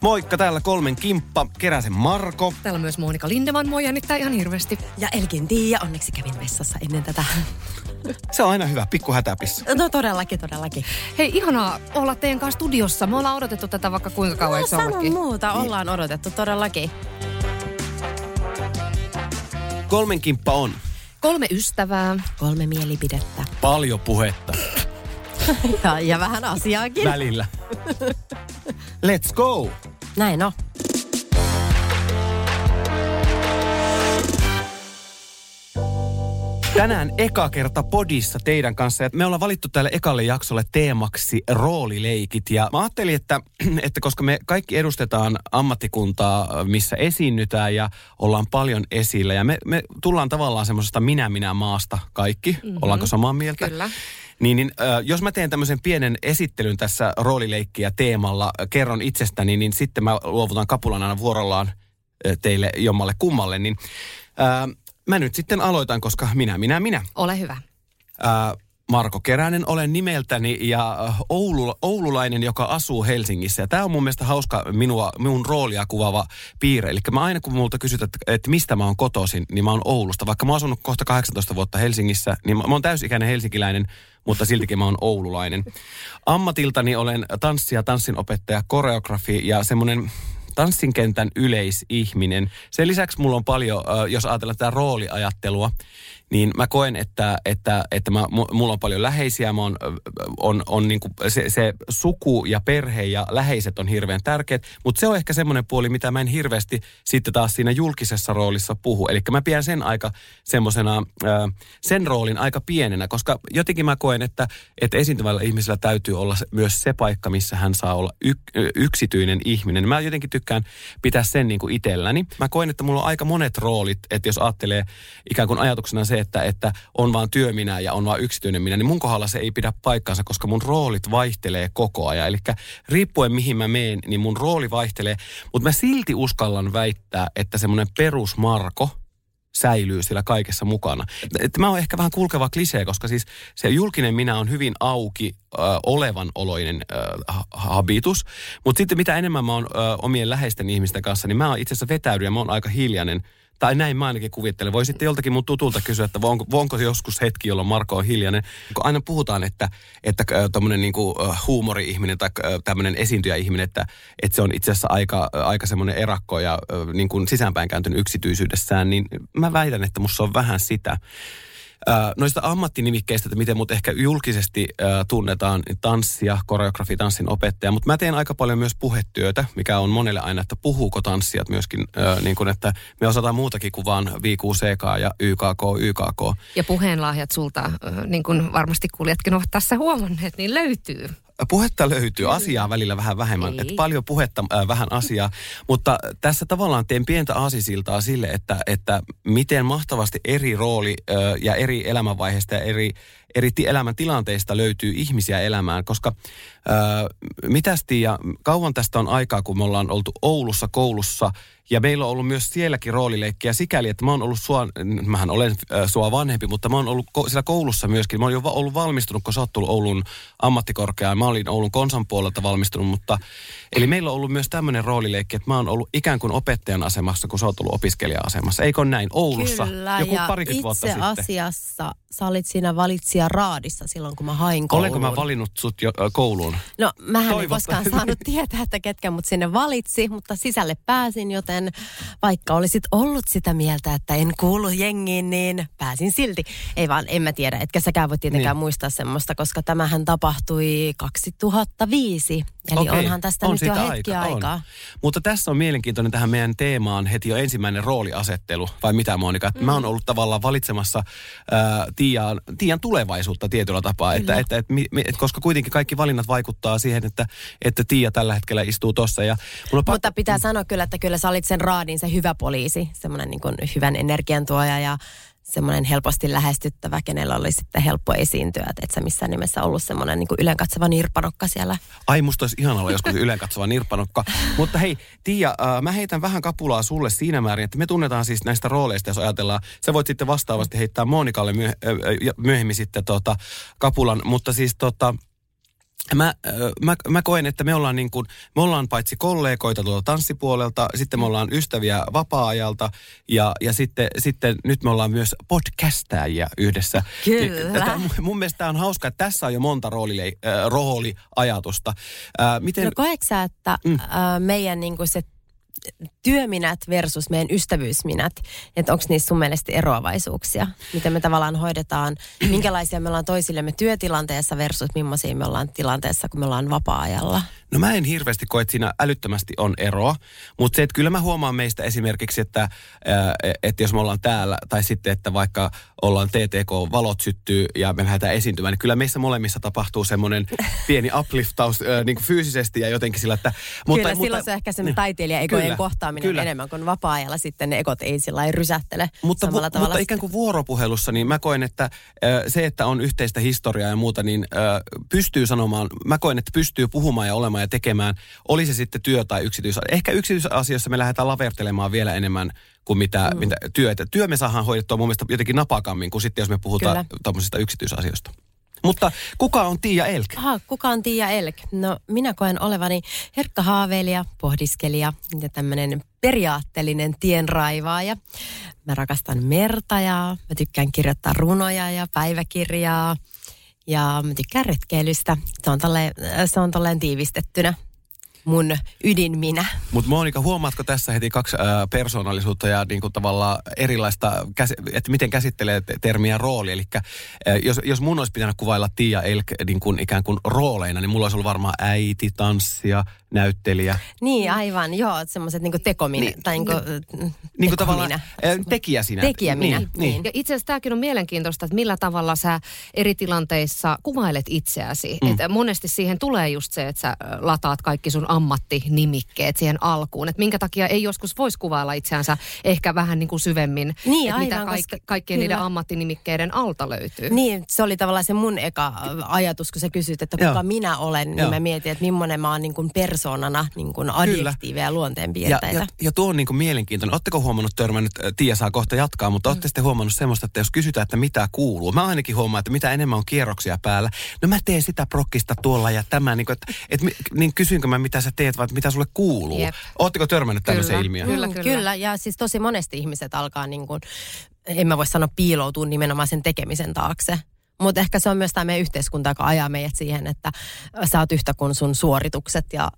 Moikka, täällä kolmen kimppa, Keräsen Marko. Täällä on myös Monika Lindeman, moi jännittää ihan hirveästi. Ja Elkin Tiia, onneksi kävin vessassa ennen tätä. Se on aina hyvä, pikku hätäpissä. No todellakin, todellakin. Hei, ihanaa olla teidän kanssa studiossa. Me ollaan odotettu tätä vaikka kuinka kauan, No eikö se sano muuta, ollaan odotettu todellakin. Kolmen kimppa on Kolme ystävää. Kolme mielipidettä. paljon puhetta Ja, ja vähän asiaakin. välillä. Let's go! Näin on. Tänään eka kerta podissa teidän kanssa. Ja me ollaan valittu tälle ekalle jaksolle teemaksi roolileikit. Ja mä ajattelin, että, että koska me kaikki edustetaan ammattikuntaa, missä esiinnytään ja ollaan paljon esillä. Ja me, me tullaan tavallaan semmoisesta minä-minä-maasta kaikki. Mm-hmm. Ollaanko samaa mieltä? Kyllä. Niin, niin äh, jos mä teen tämmöisen pienen esittelyn tässä roolileikkiä teemalla, äh, kerron itsestäni, niin sitten mä luovutan kapulan aina vuorollaan äh, teille jommalle kummalle. Niin äh, mä nyt sitten aloitan, koska minä, minä, minä. Ole hyvä. Ää, Marko Keränen olen nimeltäni ja äh, Oulu, oululainen, joka asuu Helsingissä. Tämä on mun mielestä hauska minua, minun roolia kuvaava piirre. Eli mä aina kun multa kysytään, että, että mistä mä oon kotoisin, niin mä oon Oulusta. Vaikka mä oon asunut kohta 18 vuotta Helsingissä, niin mä, mä oon täysikäinen helsinkiläinen, mutta siltikin mä oon oululainen. Ammatiltani olen tanssija, tanssinopettaja, koreografi ja semmoinen tanssinkentän yleisihminen. Sen lisäksi mulla on paljon, jos ajatellaan tätä rooliajattelua, niin mä koen, että, että, että mä, mu- mulla on paljon läheisiä. Mä on, on, on niinku se, se suku ja perhe ja läheiset on hirveän tärkeät, mutta se on ehkä semmoinen puoli, mitä mä en hirveästi sitten taas siinä julkisessa roolissa puhu. Eli mä pidän sen aika semmoisena, sen roolin aika pienenä, koska jotenkin mä koen, että, että esiintyvällä ihmisellä täytyy olla myös se paikka, missä hän saa olla yk, yksityinen ihminen. Mä jotenkin tykkään pitää sen niin kuin itselläni. Mä koen, että mulla on aika monet roolit, että jos ajattelee ikään kuin ajatuksena se, että, että on vaan työminä ja on vaan yksityinen minä, niin mun kohdalla se ei pidä paikkansa, koska mun roolit vaihtelee koko ajan. Eli riippuen mihin mä meen, niin mun rooli vaihtelee. Mutta mä silti uskallan väittää, että semmoinen perusmarko, säilyy siellä kaikessa mukana. Että mä oon ehkä vähän kulkeva klisee, koska siis se julkinen minä on hyvin auki äh, olevan oloinen äh, habitus. Mutta sitten mitä enemmän mä oon äh, omien läheisten ihmisten kanssa, niin mä oon itse asiassa vetäydy ja mä oon aika hiljainen. Tai näin mä ainakin kuvittelen. Voi sitten joltakin mun tutulta kysyä, että onko, onko joskus hetki, jolloin Marko on hiljainen. Kun aina puhutaan, että, että tämmöinen äh, huumori-ihminen tai tämmöinen esiintyjä-ihminen, että, että se on itse asiassa aika, aika semmoinen erakko ja niin sisäänpäin kääntynyt yksityisyydessään, niin mä väitän, että musta on vähän sitä. Noista ammattinimikkeistä, että miten mut ehkä julkisesti äh, tunnetaan, niin tanssija, koreografi, tanssin opettaja, mutta mä teen aika paljon myös puhetyötä, mikä on monelle aina, että puhuuko tanssijat myöskin, äh, niin kuin että me osataan muutakin kuin vaan VQCK ja YKK, YKK. Ja puheenlahjat sulta, äh, niin kuin varmasti kuulijatkin ovat tässä huomanneet, niin löytyy. Puhetta löytyy, asiaa välillä vähän vähemmän. Ei. Että paljon puhetta, äh, vähän asiaa. Mutta tässä tavallaan teen pientä aasisiltaa sille, että, että miten mahtavasti eri rooli äh, ja eri elämänvaiheista ja eri, eri ti- elämäntilanteista löytyy ihmisiä elämään. Koska äh, mitästi ja kauan tästä on aikaa, kun me ollaan oltu Oulussa koulussa ja meillä on ollut myös sielläkin roolileikkiä sikäli, että mä oon ollut sua, mähän olen äh, sua vanhempi, mutta mä oon ollut ko- siellä koulussa myöskin. Mä oon jo va- ollut valmistunut, kun sä oot tullut Oulun ammattikorkeaan. Mä olin Oulun konsan puolelta valmistunut, mutta eli meillä on ollut myös tämmöinen roolileikki, että mä oon ollut ikään kuin opettajan asemassa, kun sä oot ollut opiskelija-asemassa. Eikö näin? Oulussa Kyllä, joku ja parikymmentä vuotta itse sitten. asiassa sä olit siinä valitsija raadissa silloin, kun mä hain kouluun. Olenko mä valinnut sut jo äh, kouluun? No, mähän en koskaan saanut tietää, että ketkä mut sinne valitsi, mutta sisälle pääsin, joten vaikka olisit ollut sitä mieltä, että en kuulu jengiin, niin pääsin silti. Ei vaan, en mä tiedä, etkä säkään voi tietenkään Niin. muistaa semmoista, koska tämähän tapahtui 2005 Eli Okei, onhan tästä on nyt jo hetki aika, on. aikaa. Mutta tässä on mielenkiintoinen tähän meidän teemaan heti jo ensimmäinen rooliasettelu, vai mitä Monika? Mm. Mä oon ollut tavallaan valitsemassa äh, Tiian, Tiian tulevaisuutta tietyllä tapaa, että, että, että, mi- mi- et, koska kuitenkin kaikki valinnat vaikuttaa siihen, että, että Tiia tällä hetkellä istuu tossa. Ja mulla on Mutta pitää sanoa kyllä, että kyllä sä olit sen raadin se hyvä poliisi, semmoinen niin hyvän energiantuoja ja semmoinen helposti lähestyttävä, kenellä oli sitten helppo esiintyä. Että et sä missään nimessä ollut semmoinen niin ylenkatseva nirppanokka siellä. Ai, musta olisi ihana olla joskus ylen katsova nirppanokka. Mutta hei, Tiia, äh, mä heitän vähän kapulaa sulle siinä määrin, että me tunnetaan siis näistä rooleista, jos ajatellaan. Sä voit sitten vastaavasti heittää Monikalle myö- äh, myöhemmin sitten tota, kapulan, mutta siis tota, Mä, mä, mä koen, että me ollaan, niin kuin, me ollaan paitsi kollegoita tuolta tanssipuolelta, sitten me ollaan ystäviä vapaa-ajalta ja, ja sitten, sitten nyt me ollaan myös podcastajia yhdessä. Kyllä. Niin, tää- mun- mun mielestä tämä on hauska, että tässä on jo monta roolile, äh, rooliajatusta. Äh, miten, No koetko sä, että mm. äh, meidän niin kuin se työminät versus meidän ystävyysminät, että onko niissä sun mielestä eroavaisuuksia? Miten me tavallaan hoidetaan, minkälaisia me ollaan toisillemme työtilanteessa versus millaisia me ollaan tilanteessa, kun me ollaan vapaa-ajalla? No mä en hirveästi koe, että siinä älyttömästi on eroa, mutta se, että kyllä mä huomaan meistä esimerkiksi, että, ää, että jos me ollaan täällä, tai sitten, että vaikka ollaan TTK, valot syttyy ja me lähdetään esiintymään, niin kyllä meissä molemmissa tapahtuu semmoinen pieni upliftaus ää, niin kuin fyysisesti ja jotenkin sillä, että... Mutta, Kyllä, silloin se on ehkä sen taiteilija-egojen Kyllä, kohtaaminen kyllä. enemmän kuin vapaa-ajalla sitten ne ekot ei sillä rysähtele Mutta, samalla vu- tavalla. mutta ikään kuin vuoropuhelussa, niin mä koen, että äh, se, että on yhteistä historiaa ja muuta, niin äh, pystyy sanomaan, mä koen, että pystyy puhumaan ja olemaan ja tekemään, oli se sitten työ tai yksityisasia. Ehkä yksityisasioissa me lähdetään lavertelemaan vielä enemmän kuin mitä, mm. mitä työtä. Työ me saadaan hoidettua mun mielestä jotenkin napakammin kuin sitten, jos me puhutaan tuommoisista yksityisasioista. Mutta kuka on Tiia Elk? Aha, kuka on Tiia Elk? No minä koen olevani herkkä haaveilija, pohdiskelija ja tämmöinen periaatteellinen tienraivaaja. Mä rakastan merta ja mä tykkään kirjoittaa runoja ja päiväkirjaa. Ja mä tykkään retkeilystä. Se on tolleen, se on tolleen tiivistettynä mun ydin minä. Mutta Monika, huomaatko tässä heti kaksi ää, persoonallisuutta ja niin kuin tavallaan erilaista, käs, että miten käsittelee te- termiä rooli? Eli jos, jos mun olisi pitänyt kuvailla Tiia Elk niin kuin ikään kuin rooleina, niin mulla olisi ollut varmaan äiti, tanssija, näyttelijä. Niin, aivan, joo, semmoiset niinku tekominä, niin, tai niinku, Niin kuin tavallaan tekijä sinä. Tekijä minä, Niin, niin. niin. Ja itse asiassa tämäkin on mielenkiintoista, että millä tavalla sä eri tilanteissa kuvailet itseäsi. Mm. Että monesti siihen tulee just se, että sä lataat kaikki sun ammattinimikkeet siihen alkuun. Että minkä takia ei joskus voisi kuvailla itseänsä ehkä vähän niin kuin syvemmin. Niin, että mitä aivan, kaikki, koska- kaikkien kyllä. niiden ammattinimikkeiden alta löytyy. Niin, se oli tavallaan se mun eka ajatus, kun sä kysyt, että kuka Joo. minä olen, niin Joo. mä mietin, että millainen mä oon niin kuin persoonana, niin kuin adjektiiveja ja Ja, luonteenpiirteitä. ja, ja tuo on niin kuin mielenkiintoinen. Oletteko huomannut törmännyt, äh, Tiia saa kohta jatkaa, mutta olette sitten huomannut semmoista, että jos kysytään, että mitä kuuluu. Mä ainakin huomaan, että mitä enemmän on kierroksia päällä. No mä teen sitä prokkista tuolla ja tämä, niin, kuin, että, että, niin kysynkö mä mitä sä teet että mitä sulle kuuluu. Jep. Oletteko törmännyt tämmöiseen ilmiöön? Kyllä, Mm, kyllä. kyllä, ja siis tosi monesti ihmiset alkaa niin kuin, en mä voi sanoa piiloutua nimenomaan sen tekemisen taakse. Mutta ehkä se on myös tämä meidän yhteiskunta, joka ajaa meidät siihen, että sä oot yhtä kuin sun suoritukset ja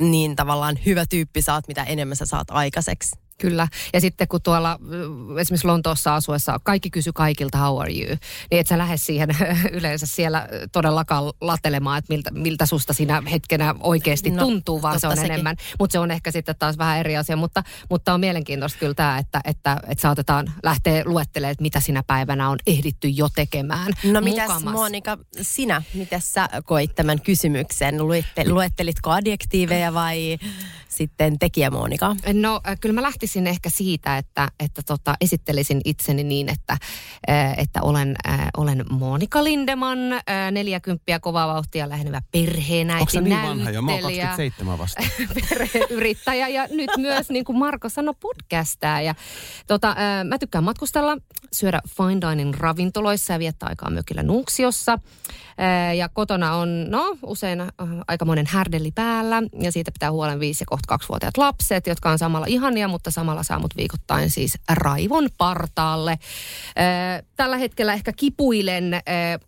niin tavallaan hyvä tyyppi saat, mitä enemmän sä saat aikaiseksi. Kyllä. Ja sitten kun tuolla ö, esimerkiksi Lontoossa asuessa kaikki kysy kaikilta how are you, niin et sä lähde siihen yleensä siellä todellakaan latelemaan, että miltä, miltä susta siinä hetkenä oikeasti No, tuntuu, vaan se on sekin. enemmän. Mutta se on ehkä sitten taas vähän eri asia. Mutta, mutta on mielenkiintoista kyllä tämä, että, että, että saatetaan lähteä luettelemaan, että mitä sinä päivänä on ehditty jo tekemään. No mitäs Mukamas. Monika, sinä, miten sä koit tämän kysymyksen? Luette, luettelitko adjektiiveja vai sitten tekijä Monika? No äh, kyllä mä lähtisin ehkä siitä, että, että tota, esittelisin itseni niin, että, äh, että olen, äh, olen Monika Lindeman, äh, 40 kovaa vauhtia lähenevä perheenäiti, Onko se niin vanha jo? Mä oon näyttelijä, 27 vasta. perheyrittäjä ja nyt myös niin kuin Marko sanoi podcastaa. Ja, tota, äh, mä tykkään matkustella, syödä fine dining ravintoloissa ja viettää aikaa mökillä Nuuksiossa. Äh, ja kotona on no usein äh, aikamoinen härdelli päällä ja siitä pitää huolen viisi ja kohta kohta kaksivuotiaat lapset, jotka on samalla ihania, mutta samalla saa mut viikoittain siis raivon partaalle. Tällä hetkellä ehkä kipuilen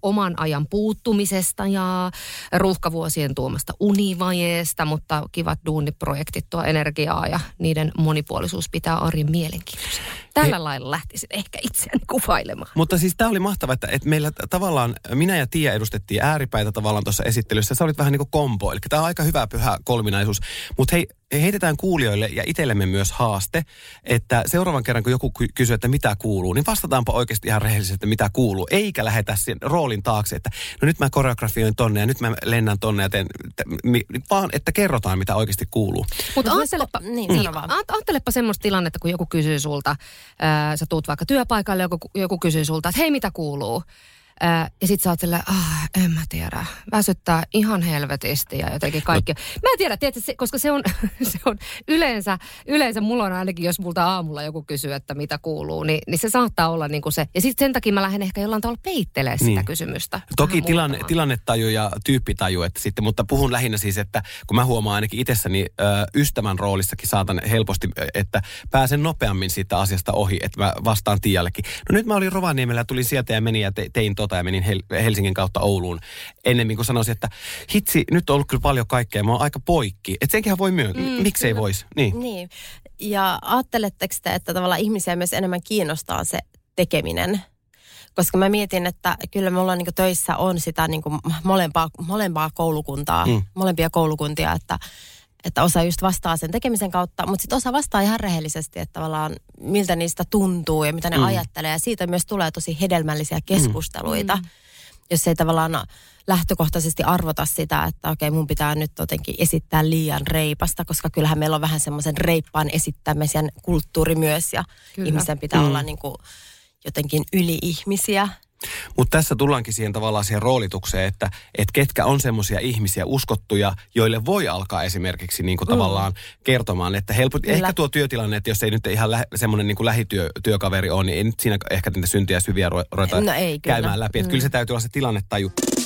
oman ajan puuttumisesta ja ruuhkavuosien tuomasta univajeesta, mutta kivat duuniprojektit tuo energiaa ja niiden monipuolisuus pitää arjen mielenkiintoisena. Tällä lailla lähtisin ehkä itseäni kuvailemaan. Mutta siis tämä oli mahtavaa, että, että meillä tavallaan, minä ja Tiia edustettiin ääripäitä tavallaan tuossa esittelyssä. Sä olit vähän niin kuin kombo, eli tämä on aika hyvä pyhä kolminaisuus. Mutta hei, heitetään kuulijoille ja itsellemme myös haaste, että seuraavan kerran kun joku ky- kysyy, että mitä kuuluu, niin vastataanpa oikeasti ihan rehellisesti, että mitä kuuluu. Eikä lähetä sen roolin taakse, että no nyt mä koreografioin tonne ja nyt mä lennän tonne ja teen, vaan että kerrotaan, mitä oikeasti kuuluu. Mutta Mut ajattelepa, niin, niin, ajattelepa semmoista tilannetta, kun joku kysyy sulta, ää, sä tuut vaikka työpaikalle, joku, joku kysyy sulta, että hei mitä kuuluu? Ää, ja sit sä oot silleen, ah, en mä tiedä, väsyttää ihan helvetisti ja jotenkin kaikki. Mä en tiedä, tiedätkö, se, koska se on, se on yleensä, yleensä mulla on ainakin, jos multa aamulla joku kysyy, että mitä kuuluu, niin, niin se saattaa olla niin kuin se. Ja sitten sen takia mä lähden ehkä jollain tavalla peittelemään sitä Niin. kysymystä. Toki tilanne, tilannetaju ja tyyppitaju, että sitten, mutta puhun lähinnä siis, että kun mä huomaan ainakin itsessäni ö, ystävän roolissakin saatan helposti, että pääsen nopeammin siitä asiasta ohi, että mä vastaan Tiiallekin. No nyt mä olin Rovaniemellä tulin sieltä ja menin ja te, tein tota ja menin Hel- Helsingin kautta Ouluun. Ennemmin kuin sanoisin, että hitsi, nyt on ollut kyllä paljon kaikkea, mä oon aika poikki. Että senkinhän voi myöntää, mm, miksei voisi. Niin. Niin. Ja ajatteletteko te, että tavallaan ihmisiä myös enemmän kiinnostaa se tekeminen? Koska mä mietin, että kyllä mulla niin töissä on sitä niin molempaa, molempaa koulukuntaa, mm. molempia koulukuntia, että, että osa just vastaa sen tekemisen kautta, mutta sitten osa vastaa ihan rehellisesti, että tavallaan miltä niistä tuntuu ja mitä ne Mm. mm. ajattelee. Ja siitä myös tulee tosi hedelmällisiä keskusteluita, mm. jos ei tavallaan lähtökohtaisesti arvota sitä, että okei mun pitää nyt jotenkin esittää liian reipasta, koska kyllähän meillä on vähän semmoisen reippaan esittämisen kulttuuri myös ja Kyllä. Ihmisen pitää Mm. mm. olla niin kuin jotenkin yli-ihmisiä. Mutta tässä tullaankin siihen tavallaan siihen roolitukseen, että et ketkä on semmoisia ihmisiä uskottuja, joille voi alkaa esimerkiksi niin kuin tavallaan kertomaan, että helpot, Kyllä. ehkä tuo työtilanne, että jos ei nyt ihan lä, semmoinen niin kuin lähityökaveri ole, niin ei nyt siinä ehkä niitä syntiä syviä ru- ruveta No ei kyllä. käymään läpi. Että Mm. kyllä se täytyy olla se tilannetaju. Herra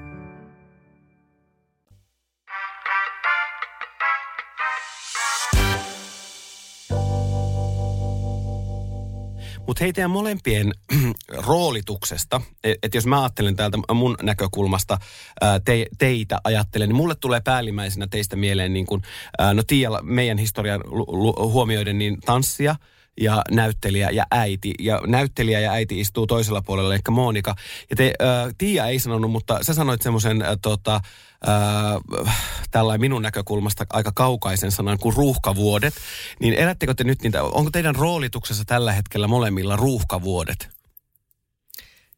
Mutta hei teidän molempien roolituksesta, että jos mä ajattelen täältä mun näkökulmasta te, teitä ajattelen, niin mulle tulee päällimmäisenä teistä mieleen niin kuin, ää, no Tiia, meidän historian huomioiden niin tanssia ja näyttelijä ja äiti. Ja näyttelijä ja äiti istuu toisella puolella, eli Monika. Ja te, ää, Tiia ei sanonut, mutta sä sanoit semmoisen ää, tota, ää, tällainen minun näkökulmasta aika kaukaisen sanan kuin ruuhkavuodet. Niin elättekö te nyt niitä, onko teidän roolituksessa tällä hetkellä molemmilla ruuhkavuodet?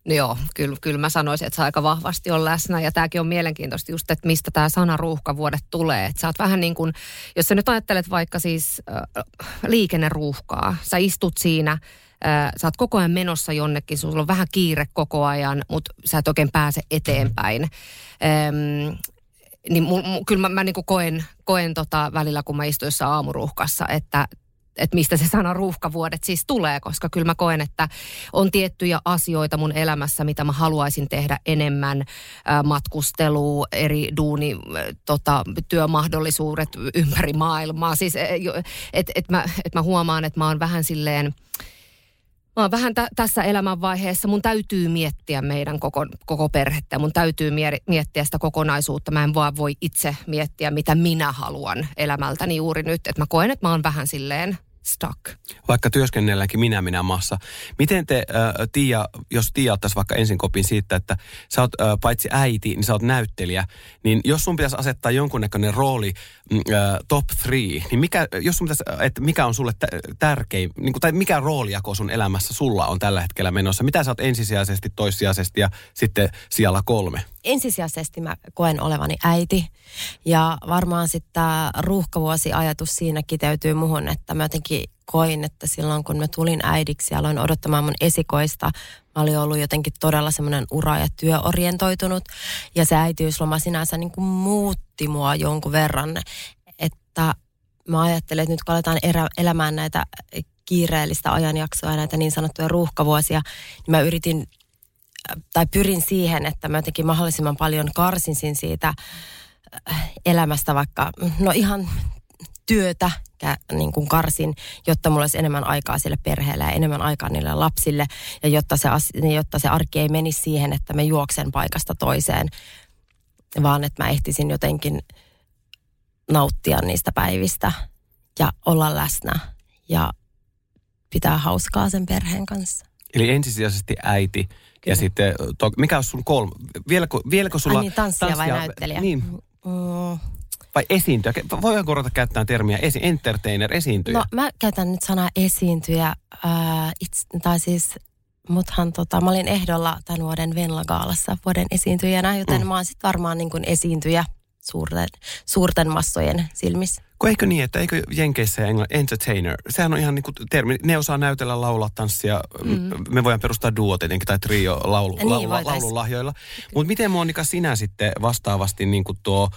No joo, kyllä, kyllä mä sanoisin, että se aika vahvasti on läsnä. Ja tämäkin on mielenkiintoista just, että mistä tämä sana ruuhkavuodet tulee. Että sä oot vähän niin kuin, jos sä nyt ajattelet vaikka siis äh, liikenneruuhkaa. Sä istut siinä, äh, sä oot koko ajan menossa jonnekin, sulla on vähän kiire koko ajan, mutta sä et oikein pääse eteenpäin. Ähm, niin mul, mul, kyllä mä, mä niin koen, koen tota välillä, kun mä istun jossain aamuruuhkassa, että että mistä se sana ruuhkavuodet siis tulee, koska kyllä mä koen, että on tiettyjä asioita mun elämässä, mitä mä haluaisin tehdä enemmän, matkustelu, eri duuni, tota, työmahdollisuudet ympäri maailmaa. Siis, että et mä, et mä huomaan, että mä oon vähän silleen, Mä oon vähän tä- tässä elämänvaiheessa, mun täytyy miettiä meidän koko, koko perhettä, mun täytyy mie- miettiä sitä kokonaisuutta. Mä en vaan voi itse miettiä, mitä minä haluan elämältäni juuri nyt. Että mä koen, että mä oon vähän silleen stuck. Vaikka työskennelläänkin minä minä maassa. Miten te, äh, Tiia, jos Tiia ottaisi vaikka ensin kopin siitä, että sä oot äh, paitsi äiti, niin sä oot näyttelijä, niin jos sun pitäisi asettaa jonkunnäköinen rooli äh, top three, niin mikä, jos sun pitäisi, että mikä on sulle tä- tärkein, niin kuin, tai mikä roolijako sun elämässä sulla on tällä hetkellä menossa? Mitä sä oot ensisijaisesti, toissijaisesti ja sitten siellä kolme? Ensisijaisesti mä koen olevani äiti. Ja varmaan sitten tämä ruuhkavuosi-ajatus siinä kiteytyy muhun, että mä jotenkin koin, että silloin kun mä tulin äidiksi ja aloin odottamaan mun esikoista, mä olin ollut jotenkin todella semmoinen ura- ja työorientoitunut. Ja se äitiysloma sinänsä niin kuin muutti mua jonkun verran, että mä ajattelen, että nyt kun aletaan erä, elämään näitä kiireellistä ajanjaksoa ja näitä niin sanottuja ruuhkavuosia, niin mä yritin tai pyrin siihen, että mä jotenkin mahdollisimman paljon karsinsin siitä äh, elämästä vaikka, no ihan työtä niin kuin karsin, jotta mulla olisi enemmän aikaa sille perheelle ja enemmän aikaa niille lapsille. Ja jotta se, jotta se arki ei menisi siihen, että mä juoksen paikasta toiseen, vaan että mä ehtisin jotenkin nauttia niistä päivistä ja olla läsnä ja pitää hauskaa sen perheen kanssa. Eli ensisijaisesti äiti ja sitten, to, mikä on sun kolme? Vieläkö, vieläkö sulla... Ai niin, tanssija, tanssija vai näyttelijä? Niin. Mm. Vai esiintyjä? Voidaan ruveta käyttää termiä esi- entertainer, esiintyjä? No mä käytän nyt sanaa esiintyjä. Äh, itse, tai siis Muthan tota, mä olin ehdolla tämän vuoden Venla-gaalassa vuoden esiintyjänä, joten mm. mä oon sitten varmaan niin kuin esiintyjä suurten, suurten massojen silmissä. Kun eikö niin, että eikö Jenkeissä ja Englann, entertainer, sehän on ihan niin kuin termi, ne osaa näytellä, laulaa, tanssia, mm. me voidaan perustaa duo tietenkin tai trio laulu, niin, laulu, laululahjoilla. Mutta miten Monika sinä sitten vastaavasti niin kuin tuo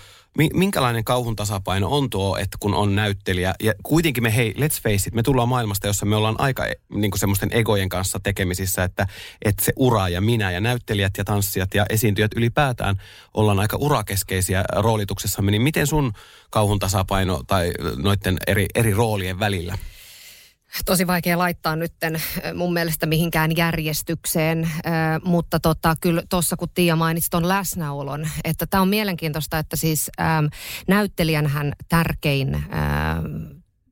minkälainen kauhun tasapaino on tuo, että kun on näyttelijä, ja kuitenkin me, hei, let's face it, me tullaan maailmasta, jossa me ollaan aika e, niin kuin semmoisten egojen kanssa tekemisissä, että, että se ura ja minä ja näyttelijät ja tanssijat ja esiintyjät ylipäätään ollaan aika urakeskeisiä roolituksessa, niin miten sun kauhun tasapaino tai noiden eri, eri roolien välillä? Tosi vaikea laittaa nytten mun mielestä mihinkään järjestykseen, mutta tota, kyllä tuossa kun Tiia mainitsi ton läsnäolon, että tämä on mielenkiintoista, että siis ähm, näyttelijänhän tärkein, äh,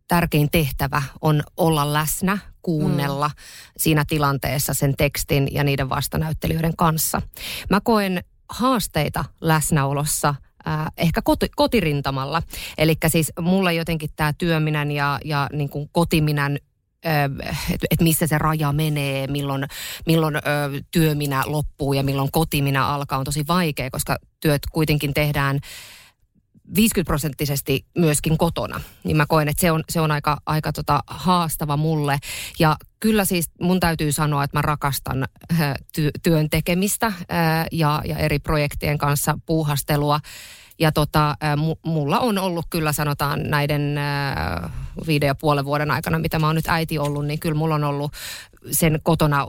tärkein tehtävä on olla läsnä, kuunnella mm. siinä tilanteessa sen tekstin ja niiden vastanäyttelijöiden kanssa. Mä koen haasteita läsnäolossa äh, ehkä koti, kotirintamalla. Eli siis mulla jotenkin tämä työminän ja, ja niin kuin kotiminän että et missä se raja menee, milloin, milloin ö, työminä loppuu ja milloin kotiminä alkaa, on tosi vaikea, koska työt kuitenkin tehdään 50 prosenttisesti myöskin kotona. Niin mä koen, että se on, se on aika, aika tota haastava mulle. Ja kyllä siis mun täytyy sanoa, että mä rakastan ty- työn tekemistä ja, ja eri projektien kanssa puuhastelua. Ja tota, mulla on ollut kyllä sanotaan näiden viiden ja puolen vuoden aikana, mitä mä oon nyt äiti ollut, niin kyllä mulla on ollut sen kotona,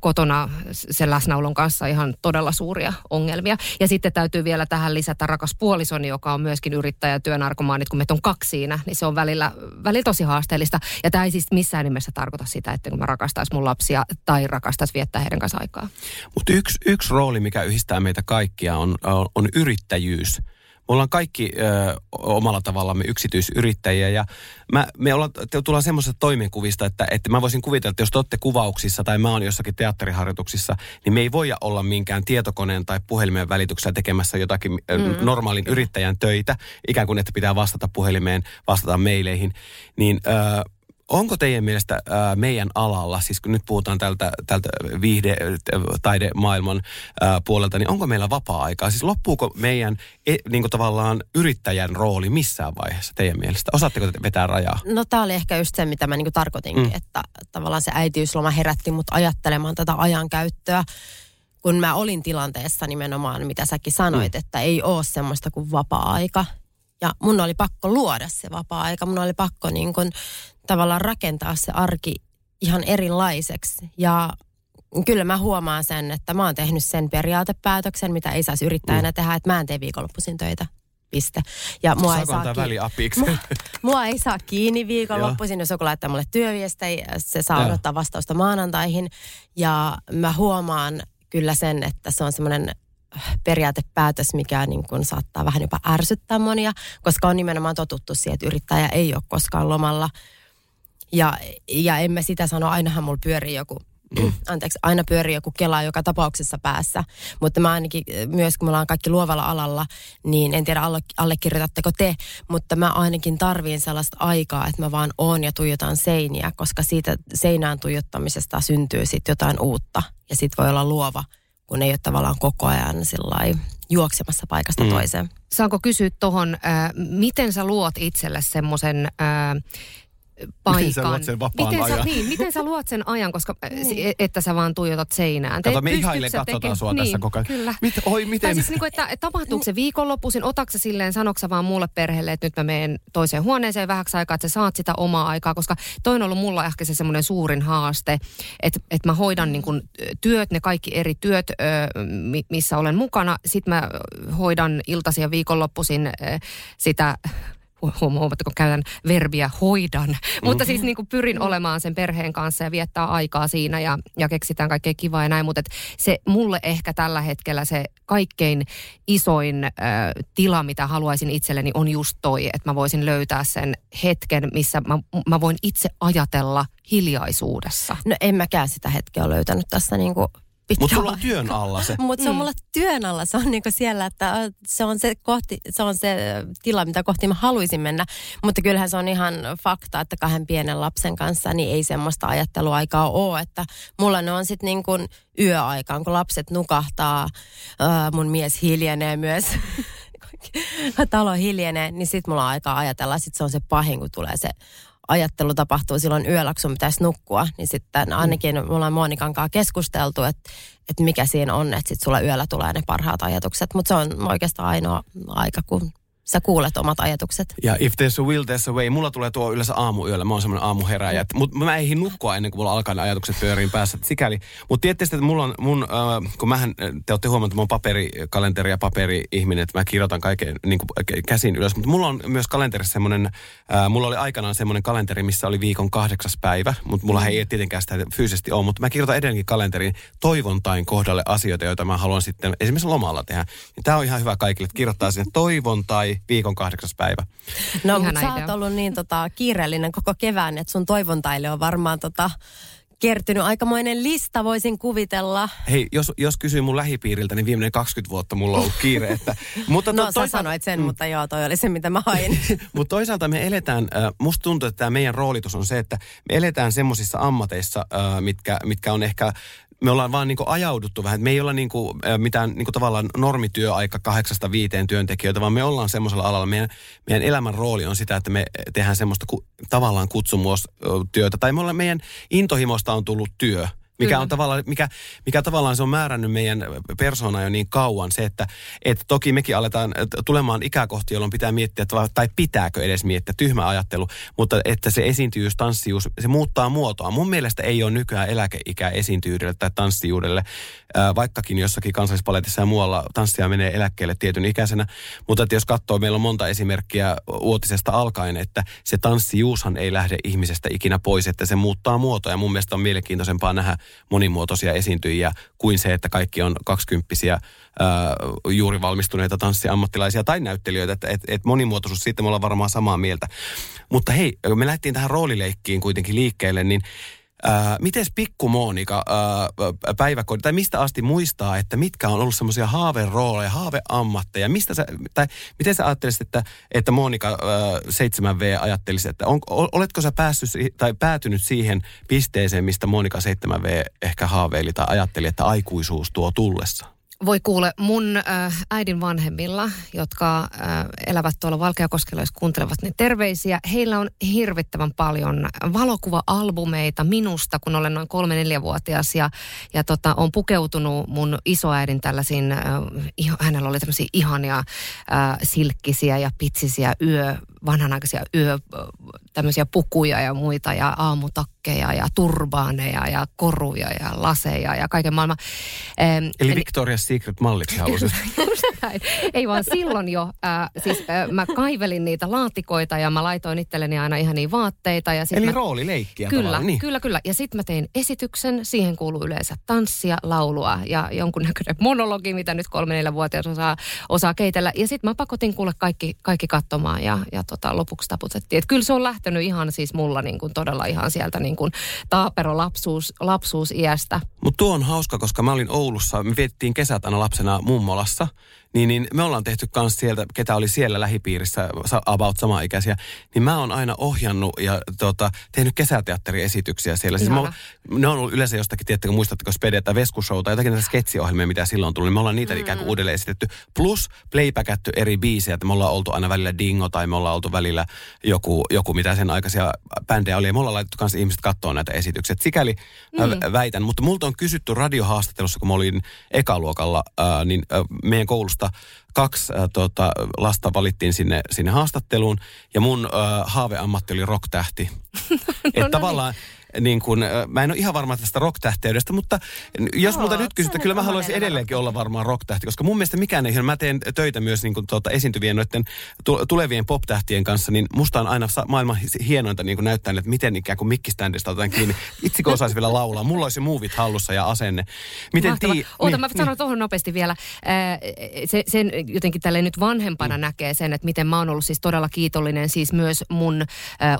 kotona sen läsnäolon kanssa ihan todella suuria ongelmia. Ja sitten täytyy vielä tähän lisätä rakas puolisoni, joka on myöskin yrittäjä työnarkomaanit, kun meitä on kaksi siinä, niin se on välillä, välillä tosi haasteellista. Ja tämä ei siis missään nimessä tarkoita sitä, että kun mä rakastaisin mun lapsia tai rakastaisin viettää heidän kanssa aikaa. Mutta yksi, yksi rooli, mikä yhdistää meitä kaikkia, on, on yrittäjyys – ollaan kaikki ö, omalla tavallamme yksityisyrittäjiä ja mä, me ollaan, te tullaan semmoisesta toimenkuvista, että, että mä voisin kuvitella, että jos te olette kuvauksissa tai mä oon jossakin teatteriharjoituksissa, niin me ei voi olla minkään tietokoneen tai puhelimen välityksellä tekemässä jotakin mm. normaalin yrittäjän töitä, ikään kuin että pitää vastata puhelimeen, vastata meileihin, niin... Ö, onko teidän mielestä ää, meidän alalla, siis kun nyt puhutaan tältä, tältä viihde, taidemaailman ää, puolelta, niin onko meillä vapaa-aikaa? Siis loppuuko meidän e, niin kuin tavallaan yrittäjän rooli missään vaiheessa teidän mielestä? Osaatteko te vetää rajaa? No tämä oli ehkä just se, mitä mä niin kuin tarkoitinkin, mm. että tavallaan se äitiysloma herätti mut ajattelemaan tätä ajankäyttöä kun mä olin tilanteessa nimenomaan, mitä säkin sanoit, mm. että ei ole semmoista kuin vapaa-aika. Ja mun oli pakko luoda se vapaa-aika. Mun oli pakko niin kun tavallaan rakentaa se arki ihan erilaiseksi. Ja kyllä mä huomaan sen, että mä oon tehnyt sen periaatepäätöksen, mitä ei saisi yrittäjänä mm. tehdä, että mä en tee viikonloppuisin töitä. Piste. Ja mua ei, saa ki- mua, mua ei saa kiinni viikonloppuisin, jos joku laittaa mulle työviestejä, se saa Joo. odottaa vastausta maanantaihin. Ja mä huomaan kyllä sen, että se on semmoinen periaatepäätös, mikä niin kuin saattaa vähän jopa ärsyttää monia, koska on nimenomaan totuttu siihen, että yrittäjä ei ole koskaan lomalla – Ja, ja en mä sitä sano, ainahan mulla pyörii joku anteeksi, aina pyörii joku kela joka tapauksessa päässä. Mutta mä ainakin myös, kun me ollaan kaikki luovalla alalla, niin en tiedä alle, allekirjoitatteko te, mutta mä ainakin tarviin sellaista aikaa, että mä vaan oon ja tuijotan seiniä, koska siitä seinään tuijottamisesta syntyy sitten jotain uutta. Ja sit voi olla luova, kun ei ole tavallaan koko ajan juoksemassa paikasta mm. toiseen. Saanko kysyä tuohon, äh, miten sä luot itselle semmoisen äh, paikan. Miten sä luot sen vapaan miten ajan? Sä, niin, miten sä luot sen ajan, koska niin. että sä vaan tuijotat seinään. Kato, me sä katsotaan teke- sua niin, tässä koko ajan. Kyllä. Mit, oi, miten? Tai siis niin kuin, että tapahtuuko se viikonloppuisin, otatko sä silleen, sanoksi sä vaan muulle perheelle, että nyt mä menen toiseen huoneeseen vähäksi aikaa, että sä saat sitä omaa aikaa, koska toi on ollut mulla ehkä se semmoinen suurin haaste, että, että mä hoidan niin kuin työt, ne kaikki eri työt, missä olen mukana, sitten mä hoidan iltaisin ja viikonloppuisin sitä huomaatteko käytän verbiä hoidan, mm-hmm. mutta siis niin kuin pyrin olemaan sen perheen kanssa ja viettää aikaa siinä ja, ja keksitään kaikkea kivaa ja näin, mutta et se mulle ehkä tällä hetkellä se kaikkein isoin äh, tila, mitä haluaisin itselleni on just toi, että mä voisin löytää sen hetken, missä mä, mä voin itse ajatella hiljaisuudessa. No en mäkään sitä hetkeä löytänyt tässä niinku pitkään. Mutta sulla on työn alla se. Mutta se on Mm. mulla työn alla. Se on niinku siellä, että se on se, kohti, se on se tila, mitä kohti mä haluaisin mennä. Mutta kyllähän se on ihan fakta, että kahden pienen lapsen kanssa niin ei semmoista ajatteluaikaa ole. Että mulla ne on sitten niin kuin yöaikaan, kun lapset nukahtaa, mun mies hiljenee myös. talo hiljenee, niin sitten mulla on aikaa ajatella. Sitten se on se pahin, kun tulee se ajattelu tapahtuu silloin yöllä, kun sun pitäisi nukkua, niin sitten ainakin me ollaan Monikan kanssa keskusteltu, että, että mikä siinä on, että sitten sulla yöllä tulee ne parhaat ajatukset. Mutta se on oikeastaan ainoa aika, kun sä kuulet omat ajatukset. Ja if there's a will, there's a way. Mulla tulee tuo yleensä aamuyöllä. Mä oon semmoinen aamuheräjä. Mutta mä eihin nukkua ennen kuin mulla alkaa ne ajatukset pyöriin päässä. Sikäli. Mutta sitten, että mulla on mun, äh, kun mähän, äh, te olette huomannut, että mä oon paperikalenteri ja paperi-ihminen, että mä kirjoitan kaiken niin kuin, kä- käsin ylös. Mutta mulla on myös kalenterissa semmoinen, äh, mulla oli aikanaan semmoinen kalenteri, missä oli viikon kahdeksas päivä. Mutta mulla ei tietenkään sitä fyysisesti ole. Mutta mä kirjoitan edelleenkin kalenteriin toivontain kohdalle asioita, joita mä haluan sitten esimerkiksi lomalla tehdä. Niin Tämä on ihan hyvä kaikille, että kirjoittaa sinne viikon kahdeksas päivä. No, mutta sä oot ollut niin tota, kiireellinen koko kevään, että sun toivontaille on varmaan tota, kertynyt aikamoinen lista, voisin kuvitella. Hei, jos, jos kysyy mun lähipiiriltä, niin viimeinen 20 vuotta mulla on ollut kiire. Että, mutta No to- sä toisaalta- sanoit sen, mutta joo, toi oli se, mitä mä hain. Mutta toisaalta me eletään, äh, musta tuntuu, että tämä meidän roolitus on se, että me eletään semmoisissa ammateissa, äh, mitkä, mitkä on ehkä me ollaan vaan niinku ajauduttu vähän, me ei olla niinku, äh, mitään niinku tavallaan normityöaika kahdeksasta viiteen työntekijöitä, vaan me ollaan semmoisella alalla. Meidän, meidän elämän rooli on sitä, että me tehdään semmoista ku, tavallaan kutsumustyötä. Tai me ollaan, meidän intohimosta on tullut työ. Mikä Kyllä. on tavallaan, mikä, mikä tavallaan se on määrännyt meidän persoonaa jo niin kauan. Se, että, että toki mekin aletaan äh, tulemaan ikäkohti, jolloin pitää miettiä, että, tai pitääkö edes miettiä, tyhmä ajattelu, mutta että se esiintyvyys, tanssijuus, se muuttaa muotoa. Mun mielestä ei ole nykyään eläkeikä esiintyvyydelle tai tanssijuudelle, äh, vaikkakin jossakin kansallispaletissa ja muualla tanssia menee eläkkeelle tietyn ikäisenä. Mutta että jos katsoo, meillä on monta esimerkkiä uutisesta alkaen, että se tanssijuushan ei lähde ihmisestä ikinä pois, että se muuttaa muotoa. Ja mun mielestä on mielenkiintoisempaa nähdä monimuotoisia esiintyjiä kuin se, että kaikki on kaksikymppisiä ää, juuri valmistuneita tanssiammattilaisia tai näyttelijöitä. Että et, et monimuotoisuus, siitä me ollaan varmaan samaa mieltä. Mutta hei, me lähdettiin tähän roolileikkiin kuitenkin liikkeelle, niin Ää, mites pikku Monika ää, päiväkodin, tai mistä asti muistaa, että mitkä on ollut semmoisia haaverooleja, haaveammatteja? Mistä sä, tai miten sä ajattelisit, että, että Monika ää, 7V ajattelisi, että on, ol- oletko sä päässyt, tai päätynyt siihen pisteeseen, mistä Monika 7V ehkä haaveili tai ajatteli, että aikuisuus tuo tullessa? Voi kuule, mun äh, äidin vanhemmilla, jotka äh, elävät tuolla Valkeakoskella, jos kuuntelevat, niin terveisiä. Heillä on hirvittävän paljon valokuva-albumeita minusta, kun olen noin kolme-neljävuotias ja, ja tota, on pukeutunut mun isoäidin tällaisiin, äh, hänellä oli tämmöisiä ihania äh, silkkisiä ja pitsisiä yö, vanhanaikaisia yö, äh, tämmöisiä pukuja ja muita ja aamutakkeja ja turbaaneja ja koruja ja laseja ja kaiken maailman. Ähm, Eli en- Victoria's Secret malliksi halusit. Ei vaan silloin jo, äh, siis äh, mä kaivelin niitä laatikoita ja mä laitoin itselleni aina ihan niin vaatteita. Ja sit Eli mä, roolileikkiä Kyllä, niin. kyllä, kyllä. Ja sitten mä tein esityksen, siihen kuuluu yleensä tanssia, laulua ja jonkunnäköinen monologi, mitä nyt kolme neljä vuotias osaa, osaa keitellä. Ja sitten mä pakotin kuule kaikki, kaikki katsomaan ja, ja tota, lopuksi taputettiin. Et kyllä se on lähtenyt ihan siis mulla niin kuin todella ihan sieltä niin kuin taapero lapsuus, lapsuusiästä. Mutta tuo on hauska, koska mä olin Oulussa, me viettiin kesät aina lapsena mummolassa. Niin, niin me ollaan tehty myös sieltä, ketä oli siellä lähipiirissä, about samaikäisiä, niin mä oon aina ohjannut ja tota, tehnyt kesäteatteriesityksiä siellä. Siis mä, ne on ollut yleensä jostakin, tiedättekö, muistatteko Spede tai Veskushouta, jotakin näitä sketsiohjelmia, mitä silloin tuli. niin Me ollaan niitä mm. ikään kuin uudelleen esitetty. Plus playbackatty eri biisejä, että me ollaan oltu aina välillä Dingo tai me ollaan oltu välillä joku, joku mitä sen aikaisia bändejä oli. Ja me ollaan laitettu kanssa ihmiset katsoa näitä esityksiä. Et sikäli mä mm. väitän, mutta multa on kysytty radiohaastattelussa, kun mä olin ekaluokalla, ää, niin ää, meidän koulusta kaksi ää, tota, lasta valittiin sinne, sinne haastatteluun ja mun ää, haaveammatti oli rocktähti. Että tavallaan niin kun, äh, mä en ole ihan varma tästä rocktähteydestä, mutta jos Joo, multa nyt kysytään, kyllä mä haluaisin edelleenkin olla varmaan rocktähti, koska mun mielestä mikään ei, mä teen töitä myös niin kun, tuota, esiintyvien noiden tu- tulevien poptähtien kanssa, niin musta on aina maailman hi- hienointa niin näyttää, että miten ikään kuin mikkiständistä otetaan kiinni. Itse kun osaisi vielä laulaa, mulla olisi muuvit hallussa ja asenne. Miten Mahtavaa. tii- Oota, niin, mä sanon tuohon nopeasti vielä. Se, sen jotenkin tälle nyt vanhempana mm. näkee sen, että miten mä oon ollut siis todella kiitollinen siis myös mun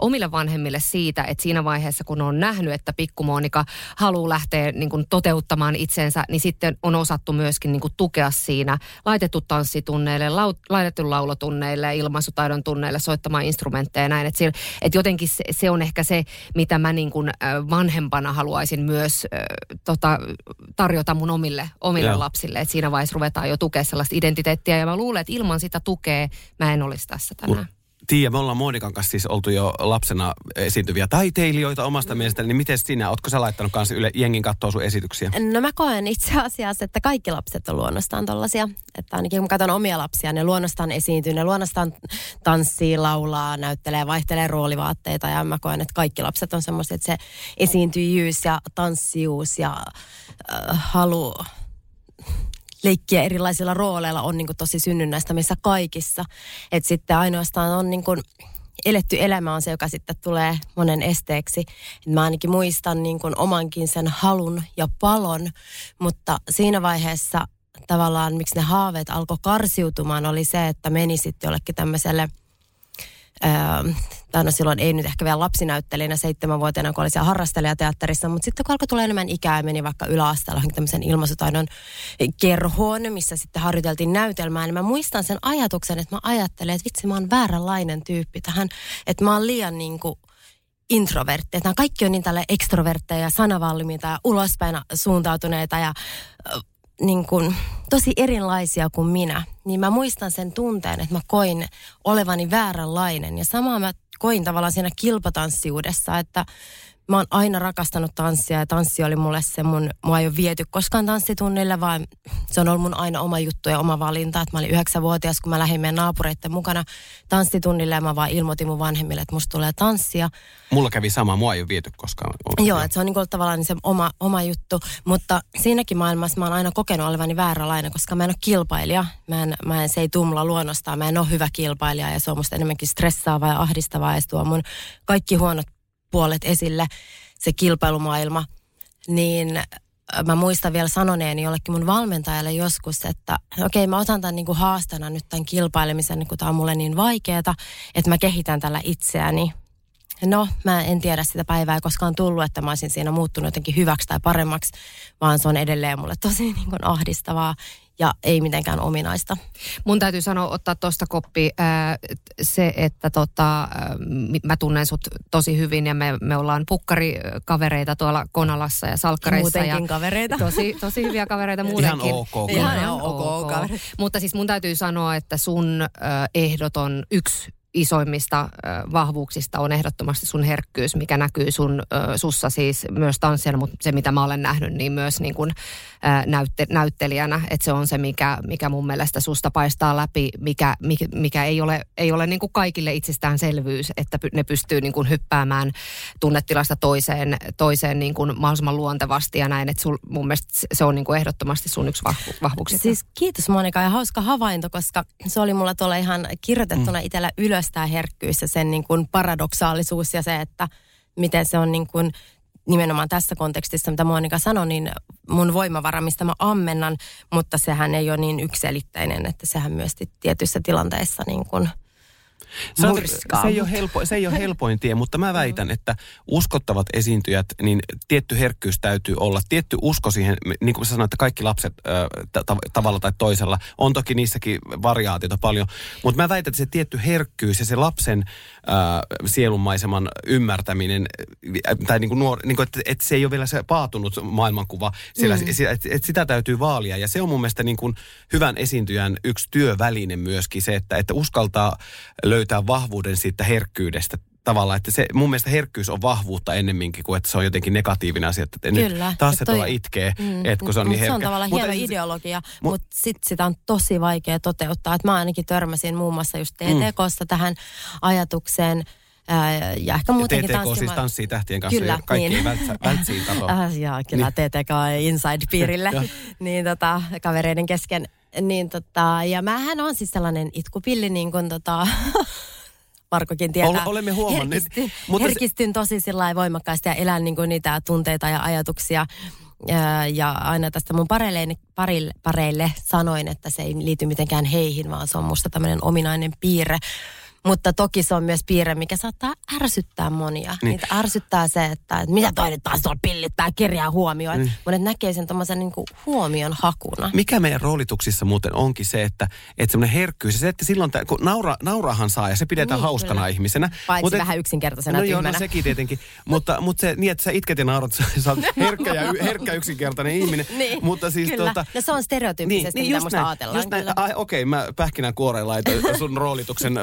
omille vanhemmille siitä, että siinä vaiheessa kun on nähnyt, että pikku Monika haluaa lähteä niin kuin toteuttamaan itsensä, niin sitten on osattu myöskin niin kuin tukea siinä. Laitettu tanssitunneille, lau, laitettu laulotunneille, ilmaisutaidon tunneille, soittamaan instrumentteja ja näin. Että että jotenkin se, se on ehkä se, mitä mä niin kuin vanhempana haluaisin myös ä, tota, tarjota mun omille, omille Joo. lapsille. Että siinä vaiheessa ruvetaan jo tukea sellaista identiteettiä. Ja mä luulen, että ilman sitä tukea mä en olisi tässä tänään. Tiia, me ollaan Monikan kanssa siis oltu jo lapsena esiintyviä taiteilijoita omasta mm. mielestäni, niin miten sinä, ootko sä laittanut kanssa yle, jengin katsoa sun esityksiä? No mä koen itse asiassa, että kaikki lapset on luonnostaan tollasia. Että ainakin kun katson omia lapsia, ne luonnostaan esiintyy, ne luonnostaan tanssii, laulaa, näyttelee, vaihtelee roolivaatteita. Ja mä koen, että kaikki lapset on semmoiset, että se esiintyjyys ja tanssijuus ja äh, halu leikkiä erilaisilla rooleilla on niin kuin tosi synnynnäistä meissä kaikissa. Että sitten ainoastaan on niin kuin eletty elämä on se, joka sitten tulee monen esteeksi. Mä ainakin muistan niin kuin omankin sen halun ja palon, mutta siinä vaiheessa tavallaan, miksi ne haaveet alkoi karsiutumaan, oli se, että meni sitten jollekin tämmöiselle Öö, tai no silloin ei nyt ehkä vielä lapsinäyttelijänä seitsemänvuotiaana, kun oli siellä harrastelijateatterissa, mutta sitten kun alkoi tulla enemmän ikää, meni vaikka yläasteella tämmöisen ilmaisutaidon kerhoon, missä sitten harjoiteltiin näytelmää, niin mä muistan sen ajatuksen, että mä ajattelen, että vitsi, mä oon vääränlainen tyyppi tähän, että mä oon liian niin kuin introvertti. Että kaikki on niin tälle ekstrovertteja ja sanavalmiita ja ulospäin suuntautuneita ja niin kuin, tosi erilaisia kuin minä. Niin mä muistan sen tunteen, että mä koin olevani vääränlainen. Ja samaa mä koin tavallaan siinä kilpatanssiudessa, että mä oon aina rakastanut tanssia ja tanssi oli mulle se mun, mua ei ole viety koskaan tanssitunnille, vaan se on ollut mun aina oma juttu ja oma valinta. Että mä olin yhdeksänvuotias, kun mä lähdin meidän naapureiden mukana tanssitunnille ja mä vaan ilmoitin mun vanhemmille, että musta tulee tanssia. Mulla kävi sama, mua ei ole viety koskaan. Joo, että se on niin ollut tavallaan se oma, oma juttu, mutta siinäkin maailmassa mä oon aina kokenut olevani vääränlainen, koska mä en ole kilpailija. Mä en, mä en, se ei tumla luonnostaan, mä en ole hyvä kilpailija ja se on musta enemmänkin stressaavaa ja ahdistavaa ja se tuo mun kaikki huonot puolet esille, se kilpailumaailma. Niin äh, mä muistan vielä sanoneeni jollekin mun valmentajalle joskus, että okei okay, mä otan tämän niin kuin haastana nyt tämän kilpailemisen, kun tämä on mulle niin vaikeeta, että mä kehitän tällä itseäni. No, mä en tiedä sitä päivää koskaan tullut, että mä olisin siinä muuttunut jotenkin hyväksi tai paremmaksi, vaan se on edelleen mulle tosi niin kuin ahdistavaa ja ei mitenkään ominaista. Mun täytyy sanoa, ottaa tuosta koppi ää, se, että tota, mi- mä tunnen sut tosi hyvin ja me, me ollaan pukkarikavereita tuolla Konalassa ja Salkkareissa. Muutenkin ja kavereita. Tosi, tosi hyviä kavereita muutenkin. ok kavereita. Ihan ihan ok kavereita. Mutta siis mun täytyy sanoa, että sun äh, ehdoton yksi isoimmista äh, vahvuuksista on ehdottomasti sun herkkyys, mikä näkyy sun äh, sussa siis myös tanssijana, mutta se mitä mä olen nähnyt, niin myös niin kuin, äh, näytte, näyttelijänä, että se on se, mikä, mikä mun mielestä susta paistaa läpi, mikä, mikä, mikä ei ole, ei ole niin kuin kaikille itsestäänselvyys, että ne pystyy niin kuin hyppäämään tunnetilasta toiseen, toiseen niin kuin mahdollisimman luontevasti ja näin, että sul, mun mielestä se- se on niin kuin ehdottomasti sun yksi vahvu, vahvuuksista. Siis kiitos Monika ja hauska havainto, koska se oli mulla tuolla ihan kirjoitettuna mm. itsellä ylös tämä herkkyys ja sen niin kuin paradoksaalisuus ja se, että miten se on niin kuin nimenomaan tässä kontekstissa, mitä Monika sanoi, niin mun voimavara, mistä mä ammennan, mutta sehän ei ole niin ykselitteinen, että sehän myös tietyissä tilanteissa niin kuin Murskaa. se, ei ole helpo, se ei ole helpoin tie, mutta mä väitän, että uskottavat esiintyjät, niin tietty herkkyys täytyy olla. Tietty usko siihen, niin kuin sä sanoit, että kaikki lapset ö, ta- tavalla tai toisella, on toki niissäkin variaatiota paljon, mutta mä väitän, että se tietty herkkyys ja se lapsen ö, sielunmaiseman ymmärtäminen, äh, tai niin kuin nuor, niin kuin, että, että se ei ole vielä se paatunut maailmankuva, siellä, mm. että, että sitä täytyy vaalia. Ja se on mun mielestä niin kuin hyvän esiintyjän yksi työväline myöskin se, että, että uskaltaa löytää vahvuuden siitä herkkyydestä tavallaan, että se, mun mielestä herkkyys on vahvuutta ennemminkin kuin että se on jotenkin negatiivinen asia, että nyt Kyllä. taas Ja se toi- tuolla itkee, Mm, että kun se on niin herkkä. Se on tavallaan Mutta hieno ideologia, mut- mutta sitten sitä on tosi vaikea toteuttaa. Et mä ainakin törmäsin muun muassa just TTKsta tähän ajatukseen. Ää, ja ehkä muutenkin TTK siis tanssii tähtien kanssa Kyllä, kaikki niin. vältsä, vältsiin kato. Äh, kyllä Niin. TTK Inside-piirille, niin tota, kavereiden kesken. Niin tota, ja mähän on siis sellainen itkupilli, niin kuin tota, Markokin tietää. Ol- olemme huomanneet. Herkistyn, Mutta herkistyn tosi sillä voimakkaasti ja elän niin kuin niitä tunteita ja ajatuksia. Ja, ja aina tästä mun pareille, parille, pareille sanoin, että se ei liity mitenkään heihin, vaan se on musta tämmöinen ominainen piirre. Mutta toki se on myös piirre, mikä saattaa ärsyttää monia. Niin. Niin. Niitä ärsyttää se, että, että mitä toi nyt taas tuolla pillittää kirjaa huomioon. Niin. Monet näkee sen tommosen niin huomion hakuna. Mikä meidän roolituksissa muuten onkin se, että, että semmoinen herkkyys se, että silloin, tää, kun naura, naurahan saa ja se pidetään Niin, hauskana kyllä. ihmisenä. Paitsi Mut et- vähän yksinkertaisena No joo, no sekin tietenkin. mutta, mutta se niin, että sä itket ja naurat, sä, sä oot herkkä ja herkkä yksinkertainen ihminen. Niin, mutta siis kyllä. tuota, No se on stereotyyppisesti, mitä just musta näin, ajatellaan, okei, mä pähkinän kuoreen laitoin sun roolituksen.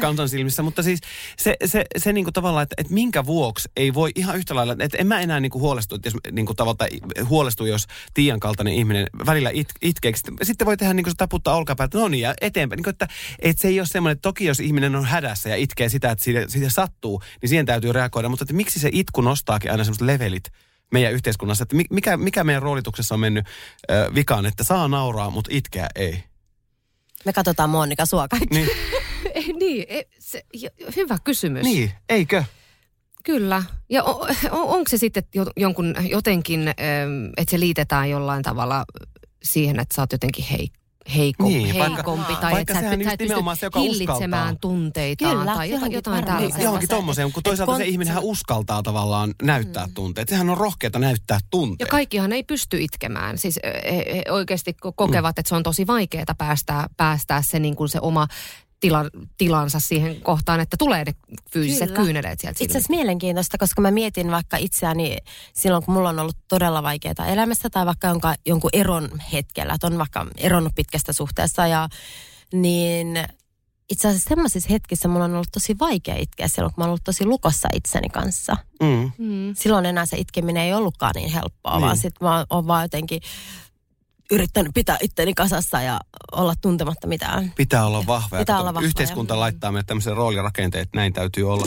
Kansan silmissä, mutta siis se, se, se niinku tavallaan, että, että minkä vuoksi ei voi ihan yhtä lailla, että en mä enää niinku huolestu, että jos niinku tavallaan huolestu, jos Tiian kaltainen ihminen välillä it, itkeeksi. Sitten voi tehdä niinku se taputtaa olkapäältä, no niin, ja eteenpäin. Niinku, että, että se ei ole semmoinen, että toki jos ihminen on hädässä ja itkee sitä, että siitä, siitä sattuu, niin siihen täytyy reagoida. Mutta että miksi se itku nostaakin aina semmoiset levelit meidän yhteiskunnassa, että mi- mikä, mikä meidän roolituksessa on mennyt äh, vikaan, että saa nauraa, mutta itkeä ei. Me katsotaan Monika sua kaikki. Niin, niin, ei, se, hyvä kysymys. niin eikö? Kyllä. Ja on, on, onko se sitten jo, jonkun, jotenkin, että se liitetään jollain tavalla siihen, että sä oot jotenkin heik, heiko, Niin, niin, vaikka- heikompi tai vaikka että sä sehän et, sä et pysty se, joka hillitsemään uskaltaa. tunteitaan Kyllä, tai jotain, johonkin jotain tällaista. Niin, Johonkin se- tommoseen, kun toisaalta se kon- ihminenhän uskaltaa tavallaan näyttää Mm. tunteet. Sehän on rohkeata näyttää Ja tunteet. kaikkihan ei pysty itkemään. Siis he, he oikeasti ko- kokevat, että se on tosi vaikeaa päästää, päästää se, niin kuin se oma tila, tilansa siihen kohtaan, että tulee ne fyysiset Kyllä. kyyneleet sieltä Itse asiassa mielenkiintoista, koska mä mietin vaikka itseäni silloin, kun mulla on ollut todella vaikeaa elämässä tai vaikka jonka, jonkun eron hetkellä, että on vaikka eronnut pitkästä suhteesta ja niin itse asiassa semmoisissa hetkissä mulla on ollut tosi vaikea itkeä silloin, kun mä oon ollut tosi lukossa itseni kanssa. Mm. Mm. Silloin enää se itkeminen ei ollutkaan niin helppoa, Niin. vaan sitten mä oon vaan jotenkin yrittänyt pitää itteni kasassa ja olla tuntematta mitään. Pitää olla vahva. ja Pitää olla vahva, Yhteiskunta ja- laittaa meille tämmöisen roolirakenteen, että näin täytyy olla.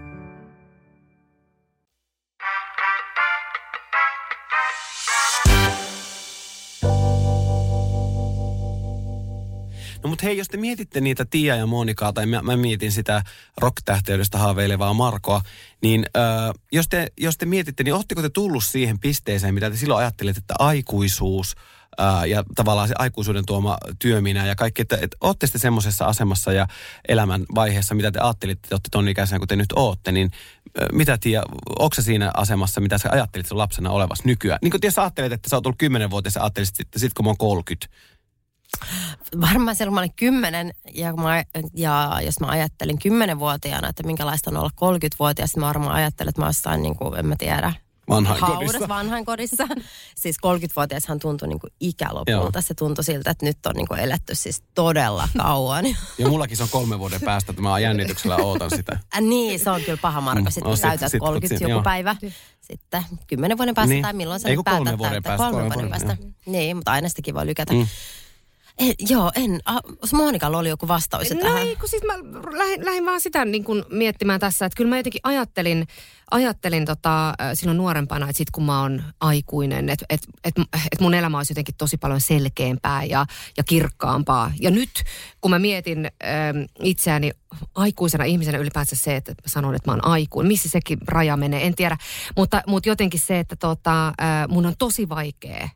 No mutta hei, jos te mietitte niitä Tiia ja Monikaa, tai mä, mä mietin sitä rock-tähteydestä haaveilevaa Markoa, niin ö, jos, te, jos te mietitte, niin ootteko te tullut siihen pisteeseen, mitä te silloin ajattelitte, että aikuisuus ää, ja tavallaan se aikuisuuden tuoma työminä ja kaikki, että, että ootte sitten semmoisessa asemassa ja elämän vaiheessa, mitä te ajattelitte, että olette ton ikäisenä, kun te nyt ootte, niin ö, mitä Tiia, onko se siinä asemassa, mitä sä ajattelit sun lapsena olevassa nykyään? Niin kuin jos sä ajattelet, että sä oot ollut 10 vuotta ja sä ajattelit, että sit kun mä oon 30, Varmaan silloin kun mä olin kymmenen ja, mä, ja jos mä ajattelin kymmenenvuotiaana, että minkälaista on olla 30-vuotias, niin mä varmaan ajattelin, että mä jossain, niin kuin, en mä tiedä, Vanhainkodissa. vanhainkodissa. siis 30-vuotias hän tuntui niin kuin ikälopulta. Joo. Se tuntui siltä, että nyt on niin kuin eletty siis todella kauan. Ja mullakin se on kolme vuoden päästä, että mä jännityksellä ootan sitä. Äh, niin, se on kyllä paha Marko. Mm, Sitten on kun sit- täytät sit- 30 sit- joku joo. päivä. Sitten kymmenen vuoden päästä Niin. tai milloin sä Ei nyt päätät vuoden täyttää. päästä, kolmen vuoden vuoden, päästä. Niin, mutta aina sitäkin voi lykätä. Mm. En, joo, en. Ah, Monikalla oli joku vastaus No tähän. kun siis mä lähdin, lähdin vaan sitä niin kuin miettimään tässä, että kyllä mä jotenkin ajattelin, ajattelin tota, silloin nuorempana, että sit kun mä oon aikuinen, että et, et, et mun elämä olisi jotenkin tosi paljon selkeämpää ja, ja kirkkaampaa. Ja nyt, kun mä mietin ähm, itseäni aikuisena ihmisenä ylipäänsä se, että mä sanon, että mä oon aikuinen, missä sekin raja menee, en tiedä. Mutta, mutta jotenkin se, että tota, mun on tosi vaikea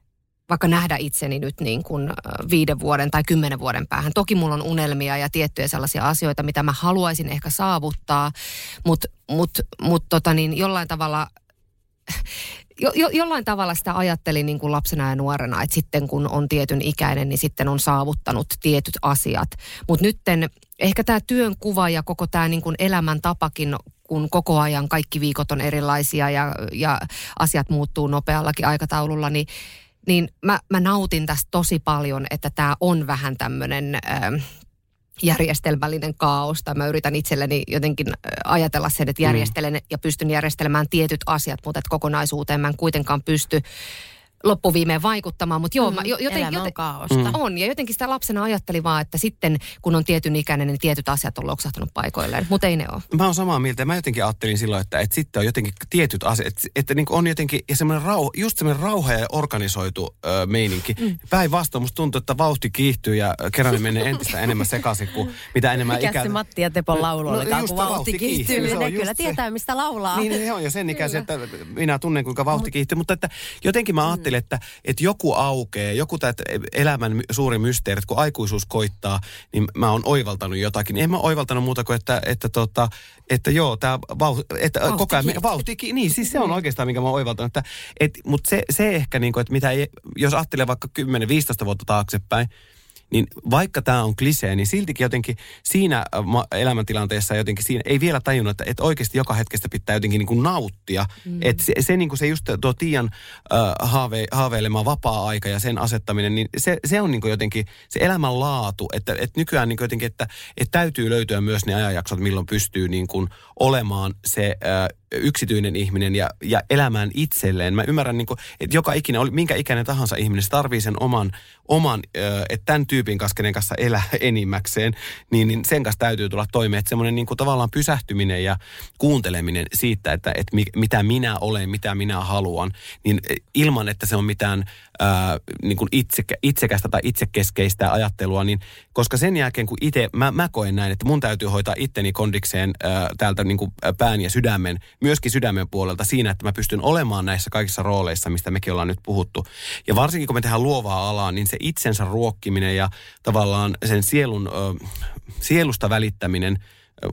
vaikka nähdä itseni nyt niin kuin viiden vuoden tai kymmenen vuoden päähän. Toki mulla on unelmia ja tiettyjä sellaisia asioita, mitä mä haluaisin ehkä saavuttaa, mutta mut, mut tota niin, jollain tavalla jo, jo, jollain tavalla sitä ajattelin niin kuin lapsena ja nuorena, että sitten kun on tietyn ikäinen, niin sitten on saavuttanut tietyt asiat. Mutta nytten ehkä tämä työn kuva ja koko tämä niin kuin elämäntapakin, kun koko ajan kaikki viikot on erilaisia ja, ja asiat muuttuu nopeallakin aikataululla, niin niin mä, mä nautin tästä tosi paljon, että tämä on vähän tämmöinen ähm, järjestelmällinen kaos. Tai mä yritän itselleni jotenkin äh, ajatella sen, että järjestelen ja pystyn järjestelemään tietyt asiat, mutta että kokonaisuuteen mä en kuitenkaan pysty loppuviimeen vaikuttamaan. Mutta joo, mä, jo, joten, Elämä on kaaosta. Mm. on, ja jotenkin sitä lapsena ajattelin vaan, että sitten kun on tietyn ikäinen, niin tietyt asiat on loksahtanut paikoilleen, mutta ei ne ole. Mä oon samaa mieltä. Mä jotenkin ajattelin silloin, että, että sitten on jotenkin tietyt asiat, että, että niin on jotenkin ja semmoinen rauha, just semmoinen rauha ja organisoitu ö, meininki. Mm. Päinvastoin musta tuntuu, että vauhti kiihtyy ja kerran menee entistä enemmän sekaisin, kuin mitä enemmän Mikä ikä... se Matti ja Tepon laulu No, olikaan, just kun vauhti kiihtyy. se on Ne kyllä se. tietää, mistä laulaa. Niin, niin, on jo sen ikäisiä, että minä tunnen, kuinka vauhti kiihtyy. Mutta että jotenkin mä ajattelin, että, että joku aukeaa, joku tämä elämän suuri mysteeri, että kun aikuisuus koittaa, niin mä oon oivaltanut jotakin. En mä oivaltanut muuta kuin, että, että, tota, että joo, tämä vauh, että Vauhti koko ajan, kiihtyy. vauhti, ki- niin siis se on oikeastaan, minkä mä oon oivaltanut. Että, et, mutta se, se ehkä, niin kuin, että mitä ei, jos ajattelee vaikka 10-15 vuotta taaksepäin, niin vaikka tämä on klisee, niin siltikin jotenkin siinä äh, elämäntilanteessa jotenkin siinä ei vielä tajunnut, että, että oikeasti joka hetkestä pitää jotenkin niin kuin nauttia. Mm. Että se, se, niin kuin se just tuo Tiian äh, haave, haaveilema vapaa-aika ja sen asettaminen, niin se, se on niin kuin jotenkin se elämän laatu, että, että nykyään niin kuin jotenkin, että, että täytyy löytyä myös ne ajanjaksot, milloin pystyy niin kuin olemaan se äh, yksityinen ihminen ja, ja elämään itselleen. Mä ymmärrän, niin kuin, että joka ikinen, minkä ikäinen tahansa ihminen, se tarvii sen oman, oman että tämän tyypin kanssa, kenen kanssa elää enimmäkseen, niin, niin sen kanssa täytyy tulla toimeen. Että semmoinen niin kuin tavallaan pysähtyminen ja kuunteleminen siitä, että, että mi, mitä minä olen, mitä minä haluan, niin ilman, että se on mitään ää, niin kuin itsekä, itsekästä tai itsekeskeistä ajattelua, niin koska sen jälkeen, kun itse, mä, mä koen näin, että mun täytyy hoitaa itteni kondikseen ää, täältä niin kuin pään ja sydämen, myöskin sydämen puolelta siinä, että mä pystyn olemaan näissä kaikissa rooleissa, mistä mekin ollaan nyt puhuttu. Ja varsinkin, kun me tehdään luovaa alaa, niin se itsensä ruokkiminen ja tavallaan sen sielun, ö, sielusta välittäminen,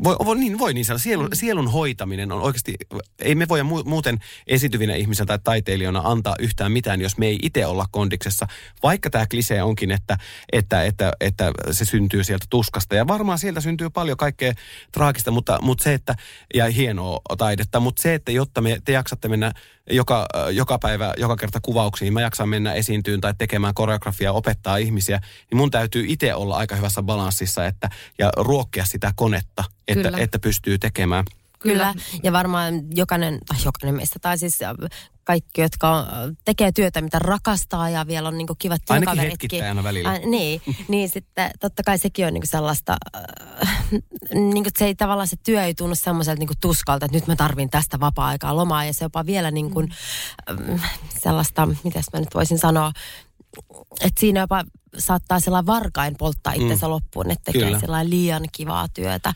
voi, voi, niin, voi niin sanoa. Sielun, sielun hoitaminen on oikeasti, ei me voida mu- muuten esityvinä ihmisenä tai taiteilijana antaa yhtään mitään, jos me ei itse olla kondiksessa. Vaikka tämä klisee onkin, että, että, että, että se syntyy sieltä tuskasta. Ja varmaan sieltä syntyy paljon kaikkea traagista, mutta, mutta se, että, ja hienoa taidetta, mutta se, että jotta me, te jaksatte mennä joka, joka päivä, joka kerta kuvauksiin, niin mä jaksan mennä esiintyyn tai tekemään koreografiaa, opettaa ihmisiä, niin mun täytyy itse olla aika hyvässä balanssissa että, ja ruokkia sitä konetta, että, Kyllä. että pystyy tekemään. Kyllä, ja varmaan jokainen, tai jokainen meistä, tai siis kaikki, jotka tekee työtä, mitä rakastaa ja vielä on niinku kivat Ainakin työkaveritkin. hetkittäin aina välillä. Ä, niin, niin sitten totta kai sekin on niinku sellaista, äh, niinku se ei tavallaan se työ ei tunnu semmoiselta niinku tuskalta, että nyt mä tarvin tästä vapaa-aikaa lomaa ja se jopa vielä niinku, mm. sellaista, mitäs mä nyt voisin sanoa, että siinä jopa saattaa sellainen varkain polttaa itsensä mm. loppuun, että tekee Kyllä. sellainen liian kivaa työtä,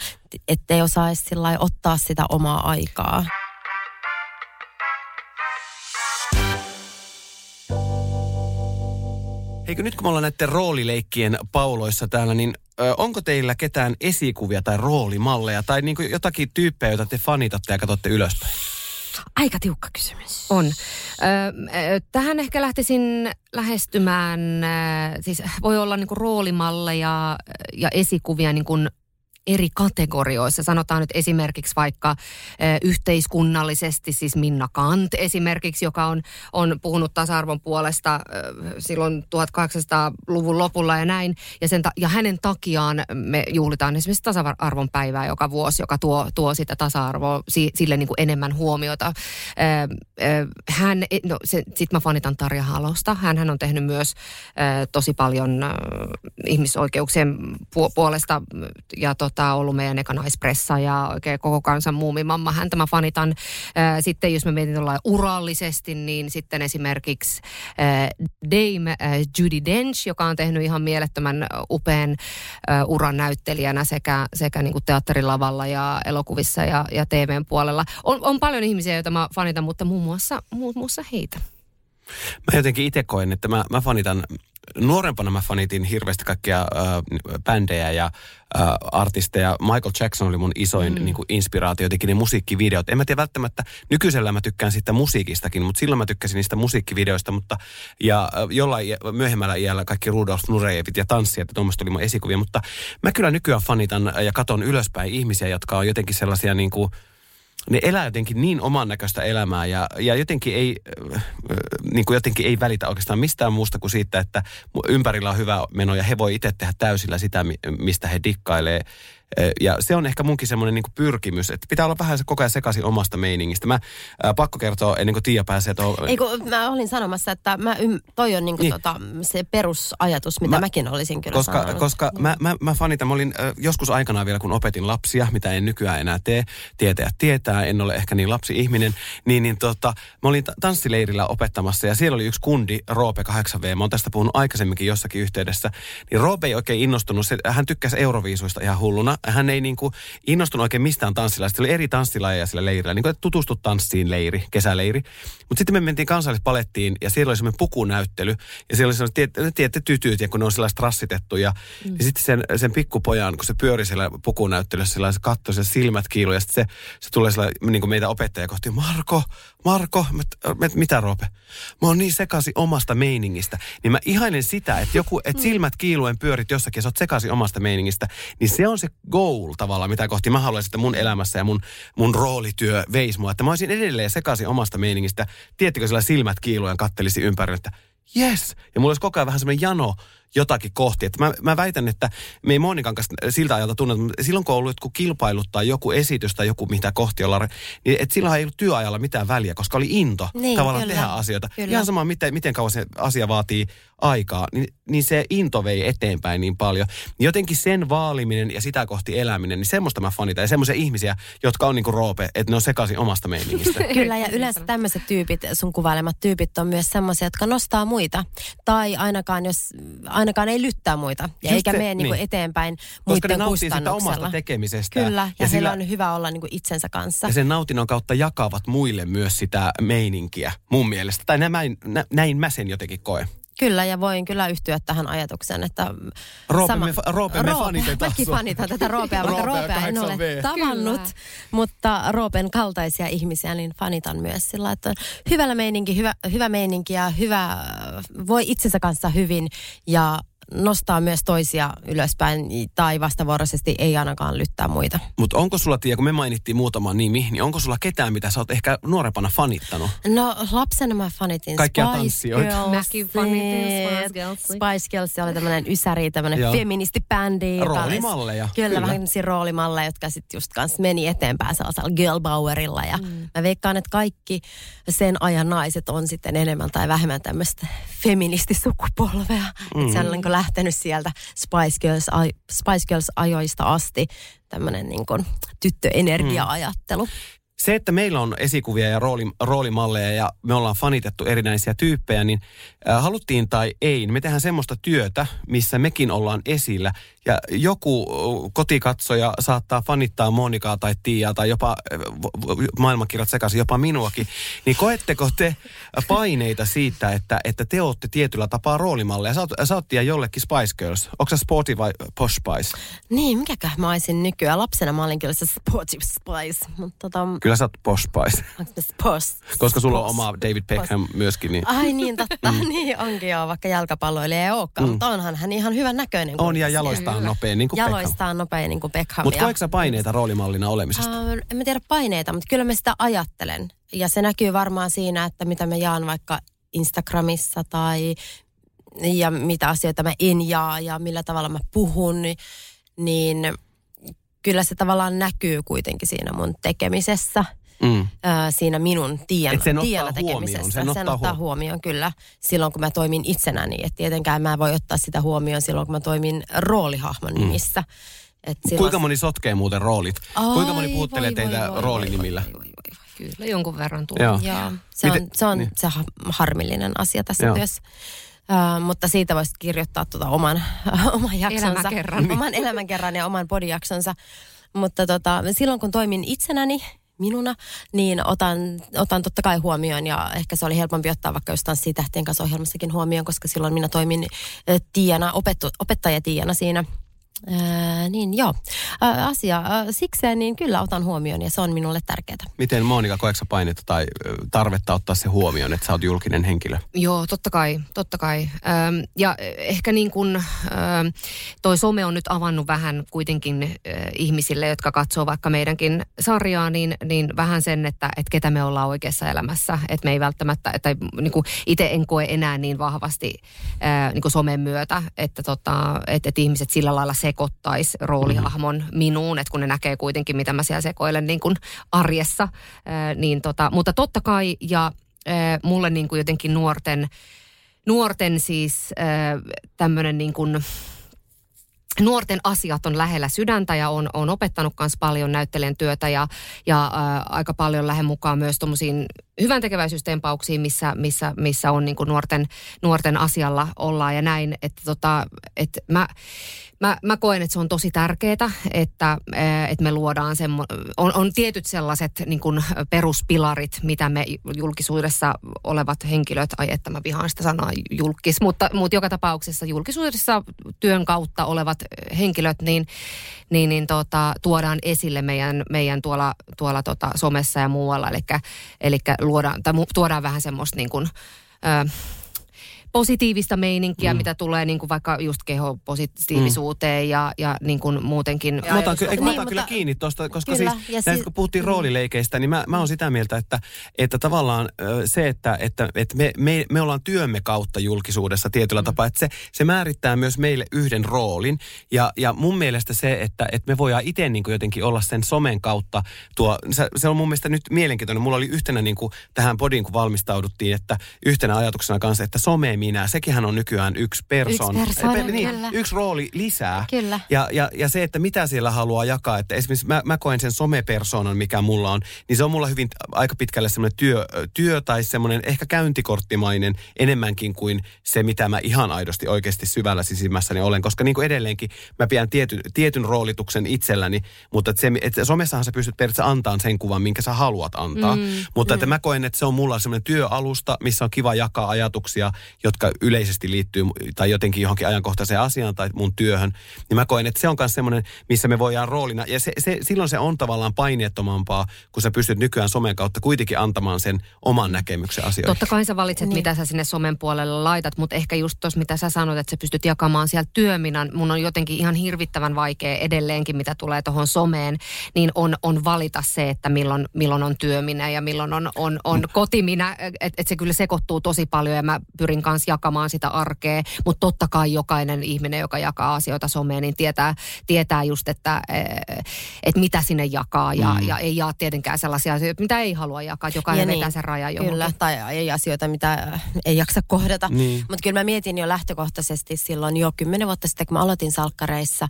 ettei sillai ottaa sitä omaa aikaa. Eikö nyt kun me ollaan näiden roolileikkien pauloissa täällä, niin onko teillä ketään esikuvia tai roolimalleja tai niin kuin jotakin tyyppejä, joita te fanitatte ja katsotte ylöspäin? Aika tiukka kysymys. On. Ö, ö, tähän ehkä lähtisin lähestymään, siis voi olla niinku roolimalleja ja esikuvia niinku eri kategorioissa. Sanotaan nyt esimerkiksi vaikka yhteiskunnallisesti, siis Minna Kant esimerkiksi, joka on, on puhunut tasa-arvon puolesta silloin 1800-luvun lopulla ja näin. Ja, sen ta- ja hänen takiaan me juhlitaan esimerkiksi tasa-arvon päivää joka vuosi, joka tuo, tuo sitä tasa-arvoa si- sille niin kuin enemmän huomiota. Hän, no sitten mä fanitan Tarja Halosta. Hän, on tehnyt myös tosi paljon ihmisoikeuksien pu- puolesta ja tota, ollut meidän eka naispressa ja oikein koko kansan muumimamma. Häntä mä fanitan. Sitten jos me mietin olla urallisesti, niin sitten esimerkiksi Dame Judy Dench, joka on tehnyt ihan mielettömän upean uran näyttelijänä sekä, sekä niin kuin teatterilavalla ja elokuvissa ja, ja TVn puolella. On, on paljon ihmisiä, joita mä fanitan, mutta muun muassa, muun muassa heitä. Mä jotenkin itse koen, että mä, mä fanitan, nuorempana mä fanitin hirveästi kaikkia äh, bändejä ja äh, artisteja. Michael Jackson oli mun isoin mm. niin kuin inspiraatio, jotenkin ne musiikkivideot. En mä tiedä välttämättä, nykyisellä mä tykkään siitä musiikistakin, mutta silloin mä tykkäsin niistä musiikkivideoista, mutta ja äh, jollain myöhemmällä iällä kaikki Rudolf Nurejevit ja tanssijat ja tuommoista oli mun esikuvia, mutta mä kyllä nykyään fanitan ja katon ylöspäin ihmisiä, jotka on jotenkin sellaisia niin kuin, ne elää jotenkin niin oman näköistä elämää ja, ja jotenkin, ei, äh, niin kuin jotenkin ei välitä oikeastaan mistään muusta kuin siitä, että ympärillä on hyvä meno ja he voi itse tehdä täysillä sitä, mi- mistä he dikkailee. Ja se on ehkä munkin semmoinen niin pyrkimys, että pitää olla vähän se koko ajan sekaisin omasta meiningistä. Mä äh, pakko kertoa ennen kuin Tiia pääsee tuohon. Ei kun mä olin sanomassa, että mä ym, toi on Niin. niin. tota, se perusajatus, mitä Mä- mä, mäkin olisin kyllä koska, sanonut. koska mä, mä, mä fanitan, mä olin äh, joskus aikanaan vielä, kun opetin lapsia, mitä en nykyään enää tee, tietäjät tietää, en ole ehkä niin lapsi-ihminen, niin, niin tota, mä olin ta- tanssileirillä opettamassa ja siellä oli yksi kundi, Roope 8V, mä oon tästä puhunut aikaisemminkin jossakin yhteydessä, niin Roope ei oikein innostunut, se, hän tykkäsi euroviisuista ihan hulluna, hän ei niinku innostunut oikein mistään tanssilaista, oli eri tanssilajeja sillä leirillä, niin kuin että tutustu tanssiin leiri, kesäleiri, mutta sitten me mentiin kansallispalettiin ja siellä oli semmoinen pukunäyttely ja siellä oli tiedätte, tiedätte tytyt ja kun ne on sellaiset rassitettu ja, mm. ja sitten sen, sen pikkupojan, kun se pyöri siellä pukunäyttelyssä, sillä se katsoi sen silmät kiilu ja sitten se, se tulee sillä, niin kuin meitä opettaja kohti, Marko, Marko, mä, mä, mitä Roope? Mä oon niin sekaisin omasta meiningistä. Niin mä ihailen sitä, että joku, että silmät kiiluen pyörit jossakin ja sä oot sekaisin omasta meiningistä. Niin se on se goal tavallaan, mitä kohti mä haluaisin, että mun elämässä ja mun, mun roolityö veisi mua. Että mä olisin edelleen sekaisin omasta meiningistä. Tiedättekö, sillä silmät kiiluen kattelisi ympärille, että yes. Ja mulla olisi koko ajan vähän semmoinen jano jotakin kohti. Että mä, mä väitän, että me ei Monikan kanssa siltä ajalta tunneta, mutta silloin kun on ollut joku kilpailut tai joku esitys tai joku mitä kohti ollaan, niin että silloin ei ollut työajalla mitään väliä, koska oli into Niin, tavallaan kyllä. tehdä asioita. Kyllä. Ihan sama, miten, miten kauan se asia vaatii aikaa, niin, niin se into vei eteenpäin niin paljon. Jotenkin sen vaaliminen ja sitä kohti eläminen, niin semmoista mä fanitan. Ja semmoisia ihmisiä, jotka on niinku roope, että ne on sekaisin omasta meiningistä. Kyllä, ja yleensä tämmöiset tyypit, sun kuvailemat tyypit on myös semmoisia, jotka nostaa muita. Tai ainakaan, jos, ainakaan ei lyttää muita. Ja Just eikä se, mene niinku niin. eteenpäin Koska muiden kustannuksella. omasta tekemisestä. Kyllä, ja, ja sillä- on hyvä olla niinku itsensä kanssa. Ja sen nautinnon kautta jakavat muille myös sitä meininkiä mun mielestä. Tai näin, nä, näin mä sen jotenkin koen. Kyllä, ja voin kyllä yhtyä tähän ajatukseen, että... Roope, me fa- Roope, me Roope, fanitetaan Mäkin fanitan tätä Roopea, vaikka Roopea en ole 8V. tavannut, Kyllä. mutta Roopen kaltaisia ihmisiä, niin fanitan myös sillä, että on hyvällä meininki, hyvä, hyvä meininki ja hyvä, voi itsensä kanssa hyvin ja nostaa myös toisia ylöspäin tai vastavuoroisesti ei ainakaan lyttää muita. Mutta onko sulla, Tiia, kun me mainittiin muutama nimi, niin onko sulla ketään, mitä sä oot ehkä nuorempana fanittanut? No lapsena mä fanitin Kaikkia Spice tanssijoita. Girlsia. Mäkin fanitin Spice Girlsia. Spice Girls oli tämmöinen ysäri, tämmöinen feministibändi. Roolimalleja, Kyllä, kyllä. vähän roolimalleja, jotka sitten just kanssa meni eteenpäin sellaisella girl powerilla. Ja mm. mä veikkaan, että kaikki sen ajan naiset on sitten enemmän tai vähemmän tämmöistä feministisukupolvea. Mm. Että lähtenyt sieltä Spice Girls, Spice Girls ajoista asti tämmöinen niin tyttöenergia-ajattelu. Se, että meillä on esikuvia ja rooli, roolimalleja ja me ollaan fanitettu erinäisiä tyyppejä, niin äh, haluttiin tai ei, niin me tehdään semmoista työtä, missä mekin ollaan esillä. Ja joku äh, kotikatsoja saattaa fanittaa Monikaa tai Tiiaa tai jopa äh, maailmankirjat sekaisin, jopa minuakin. Niin koetteko te paineita siitä, että, että te olette tietyllä tapaa roolimalleja? Sä oot, sä oot jollekin Spice Girls. Onko sä Sporty vai Posh Spice? Niin, mikäkään mä olisin nykyään. Lapsena mä olin kyllä se sportive spice. Mutta tota, Kyllä sä oot pospais. Post? Koska sulla on oma David Beckham myöskin, niin Ai niin, totta. niin onkin joo, vaikka jalkapalloilija ei olekaan. Mutta onhan hän ihan hyvän näköinen. on ja kuitenkin. jaloistaan nopea, niin kuin Beckham. Jaloistaan nopea niin kuin Beckham. Mutta koetko sä paineita roolimallina olemisesta? Ähm, en mä tiedä paineita, mutta kyllä mä sitä ajattelen. Ja se näkyy varmaan siinä, että mitä mä jaan vaikka Instagramissa tai ja mitä asioita mä en jaa ja millä tavalla mä puhun, niin kyllä se tavallaan näkyy kuitenkin siinä mun tekemisessä. Mm. ää, siinä minun tien, sen tiellä huomioon, tekemisessä. sen ottaa huomioon. huomioon kyllä silloin, kun mä toimin itsenäni. Et tietenkään mä voi ottaa sitä huomioon silloin, kun mä toimin roolihahmon nimissä. Et silloin- Mm. Kuinka moni sotkee muuten roolit? Kuinka moni Ai, puhuttelee voi, teitä voi, roolinimillä? voi, voi, voi, voi. Kyllä jonkun verran tulee. Joo. Joo, se Miten- on, se, on niin. se ha- harmillinen asia tässä Joo. työssä. Uh, mutta siitä voisi kirjoittaa tuota oman, oman jaksonsa. Elämäkerran. Oman elämänkerran ja oman podijaksonsa. Mutta tota, silloin kun toimin itsenäni, minuna, niin otan, otan totta kai huomioon ja ehkä se oli helpompi ottaa vaikka just tanssitähtien kanssa ohjelmassakin huomioon, koska silloin minä toimin Tiana, opettu, opettaja Tiana siinä. Ää, niin joo, Ää, asia ää, sikseen niin kyllä otan huomioon ja se on minulle tärkeää. Miten Monika, koetko painetta tai tarvetta ottaa se huomioon, että sä oot julkinen henkilö? Joo, totta kai, totta kai. Öm, ja ehkä niin kuin toi some on nyt avannut vähän kuitenkin ö, ihmisille, jotka katsoo vaikka meidänkin sarjaa, niin, niin vähän sen, että, että ketä me ollaan oikeassa elämässä. Että me ei välttämättä, tai niin kuin itse en koe enää niin vahvasti ö, niin kuin somen myötä, että, tota, että, että ihmiset sillä lailla sekoittais roolihahmon minuun, että kun ne näkee kuitenkin, mitä mä siellä sekoilen niin kuin arjessa. Niin tota, mutta totta kai, ja mulle niin kuin jotenkin nuorten, nuorten siis tämmöinen niin kuin, nuorten asiat on lähellä sydäntä ja on, on opettanut myös paljon näyttelijän työtä ja, ja ää, aika paljon lähden mukaan myös tuommoisiin hyvän tekeväisyystempauksiin, missä, missä, missä on niin kuin nuorten, nuorten asialla ollaan ja näin, että tota, että mä, mä, mä koen, että se on tosi tärkeää, että, ää, että me luodaan semmo, on, on tietyt sellaiset niin kuin peruspilarit, mitä me julkisuudessa olevat henkilöt, ai että mä vihaan sitä sanaa julkis, mutta, mutta joka tapauksessa julkisuudessa työn kautta olevat henkilöt, niin, niin, niin tota, tuodaan esille meidän, meidän tuolla, tuolla tota somessa ja muualla, eli, eli luodaan, tai tuodaan vähän semmoista niin kuin, positiivista meininkiä, mm. mitä tulee niin kuin vaikka just kehopositiivisuuteen mm. ja, ja niin kuin muutenkin. Mä otan, ky- eikö mä Niin, otan kyllä mutta- kiinni tuosta, koska Kyllä, siis, ja näistä, si- kun puhuttiin mm. roolileikeistä, niin mä, mä oon sitä mieltä, että, että tavallaan se, että, että, että me, me, me ollaan työmme kautta julkisuudessa tietyllä mm. tapaa, että se, se määrittää myös meille yhden roolin. Ja, ja mun mielestä se, että, että me voidaan itse niin kuin jotenkin olla sen somen kautta tuo, se, se on mun mielestä nyt mielenkiintoinen. Mulla oli yhtenä niin kuin tähän podiin, kun valmistauduttiin, että yhtenä ajatuksena kanssa, että some minä, sekin on nykyään yksi persoon. Yksi persoona, Eh, niin, kyllä. yksi rooli lisää. Kyllä. Ja, ja, ja se, että mitä siellä haluaa jakaa, että esimerkiksi mä, mä koen sen somepersonan, mikä mulla on, niin se on mulla hyvin aika pitkälle semmoinen työ, työ tai semmoinen ehkä käyntikorttimainen enemmänkin kuin se, mitä mä ihan aidosti oikeasti syvällä sisimmässäni olen. Koska niin kuin edelleenkin mä pidän tietyn, tietyn roolituksen itselläni, mutta että se, että somessahan sä pystyt periaatteessa antamaan sen kuvan, minkä sä haluat antaa. Mm, mutta että mä koen, että se on mulla semmoinen työalusta, missä on kiva jakaa ajatuksia, jotka yleisesti liittyy tai jotenkin johonkin ajankohtaiseen asiaan tai mun työhön. Niin mä koen, että se on myös semmoinen, missä me voidaan roolina. Ja se, se, silloin se on tavallaan paineettomampaa, kun sä pystyt nykyään somen kautta kuitenkin antamaan sen oman näkemyksen asioihin. Totta kai sä valitset, niin. mitä sä sinne somen puolelle laitat, mutta ehkä just tuossa, mitä sä sanoit, että sä pystyt jakamaan sieltä työminan. Mun on jotenkin ihan hirvittävän vaikea edelleenkin, mitä tulee tuohon someen, niin on, on valita se, että milloin, milloin on työminä ja milloin on, on, on kotiminä. Että et se kyllä sekoittuu tosi paljon ja mä pyrin kanssa jakamaan sitä arkea, mutta totta kai jokainen ihminen, joka jakaa asioita someen, niin tietää, tietää just, että et mitä sinne jakaa ja, mm. ja ei jaa tietenkään sellaisia asioita, mitä ei halua jakaa, jokainen Ja vetää sen rajan johonkin. Kyllä, tai ei asioita, mitä äh, ei jaksa kohdata. Niin. Mutta kyllä mä mietin jo lähtökohtaisesti silloin jo kymmenen vuotta sitten, kun mä aloitin salkkareissa.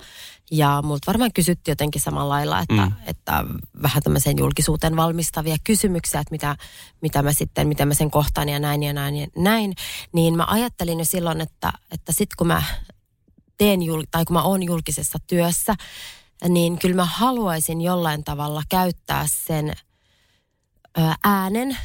Ja multa varmaan kysyttiin jotenkin samalla lailla, että, mm. että vähän tämmöiseen julkisuuteen valmistavia kysymyksiä, että mitä, mitä mä sitten, miten mä sen kohtaan ja näin ja näin ja näin. Niin mä ajattelin jo silloin, että, että sit kun mä teen, jul- tai kun mä oon julkisessa työssä, niin kyllä mä haluaisin jollain tavalla käyttää sen äänen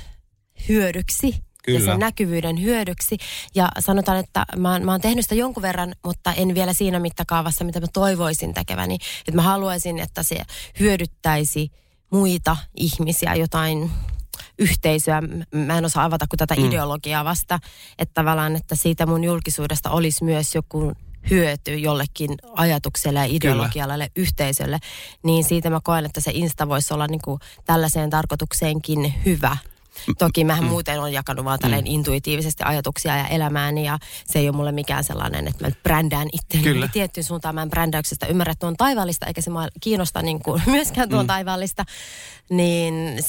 hyödyksi Kyllä. ja sen näkyvyyden hyödyksi. Ja sanotaan, että mä, oon- mä oon tehnyt sitä jonkun verran, mutta en vielä siinä mittakaavassa, mitä mä toivoisin tekeväni. Että mä haluaisin, että se hyödyttäisi muita ihmisiä, jotain yhteisöä. Mä en osaa avata kuin tätä mm. ideologiaa vasta, että tavallaan, että siitä mun julkisuudesta olisi myös joku hyöty jollekin ajatukselle ja ideologialle yhteisölle, niin siitä mä koen, että se Insta voisi olla niin kuin tällaiseen tarkoitukseenkin hyvä. Toki mähän mm. muuten on jakanut vaan tälleen mm. intuitiivisesti ajatuksia ja elämääni ja se ei ole mulle mikään sellainen, että mä brändään itseäni tiettyyn suuntaan. Mä en brändäyksestä ymmärrä tuon taivaallista eikä se mua kiinnosta niin kuin myöskään tuon mm. taivaallista. Niin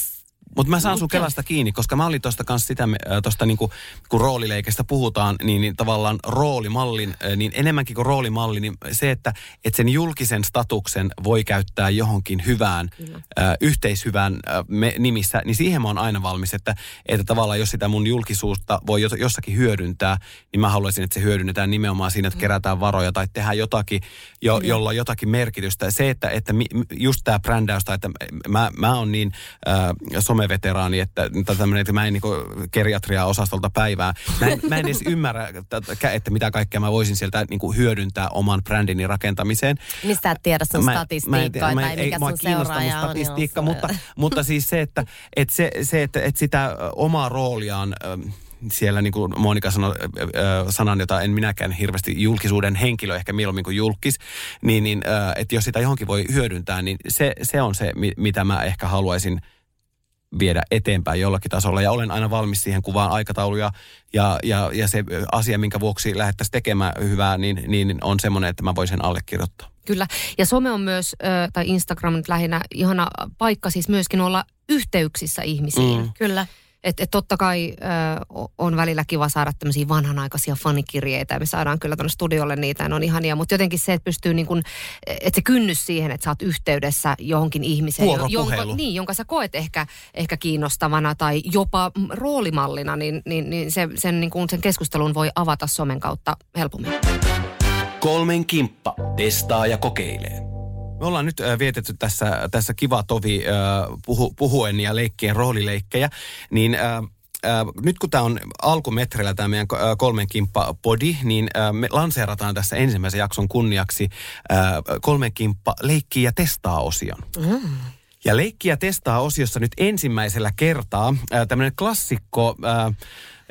mutta mä saan sun kelasta kiinni, koska mä olin tuosta kanssa sitä, tosta niinku, kun roolileikestä puhutaan, niin, niin tavallaan roolimallin, niin enemmänkin kuin roolimalli, niin se, että, että sen julkisen statuksen voi käyttää johonkin hyvään, äh, yhteishyvään äh, me, nimissä, niin siihen mä oon aina valmis, että, että tavallaan jos sitä mun julkisuutta voi jossakin hyödyntää, niin mä haluaisin, että se hyödynnetään nimenomaan siinä, että kerätään varoja tai tehdään jotakin, jo, jolla on jotakin merkitystä. Se, että, että just tämä brändäys, että mä, mä oon niin äh, some someveteraani, että, että mä en niin geriatriaa osastolta päivää. Mä en, mä en edes ymmärrä, että, että mitä kaikkea mä voisin sieltä niin kuin hyödyntää oman brändini rakentamiseen. Mistä et tiedä sun mä, statistiikkaa mä en, tai mikä sun seuraaja on. statistiikka, on, mutta, mutta siis se, että, että, se, se, että, että sitä omaa rooliaan siellä niin kuin Monika sanoi sanan, jota en minäkään hirveästi julkisuuden henkilö, ehkä mieluummin kuin julkis, niin, niin että jos sitä johonkin voi hyödyntää, niin se, se on se, mitä mä ehkä haluaisin – viedä eteenpäin jollakin tasolla. Ja olen aina valmis siihen kuvaan aikatauluja ja, ja, ja se asia, minkä vuoksi lähdettäisiin tekemään hyvää, niin, niin on semmoinen, että mä voin sen allekirjoittaa. Kyllä. Ja some on myös, tai Instagram nyt lähinnä, ihana paikka siis myöskin olla yhteyksissä ihmisiin. Mm. Kyllä. Että et totta kai ö, on välillä kiva saada tämmöisiä vanhanaikaisia fanikirjeitä ja me saadaan kyllä tuonne studiolle niitä ja ne on ihania. Mutta jotenkin se, että pystyy niin kuin, että se kynnys siihen, että sä oot yhteydessä johonkin ihmiseen, jonka, niin, jonka sä koet ehkä, ehkä kiinnostavana tai jopa roolimallina, niin, niin, niin se, sen, niin kuin sen keskustelun voi avata somen kautta helpommin. Kolmen kimppa testaa ja kokeilee. Me ollaan nyt äh, vietetty tässä, tässä kiva tovi äh, puhu, puhuen ja leikkien roolileikkejä, niin äh, nyt kun tämä on alkumetreillä tämä meidän kolmen kimppa podi, niin me lanseerataan tässä ensimmäisen jakson kunniaksi kolmen kimppa leikki ja testaa osion. Mm. Ja leikki ja testaa osiossa nyt ensimmäisellä kertaa tämmöinen klassikko... Äh,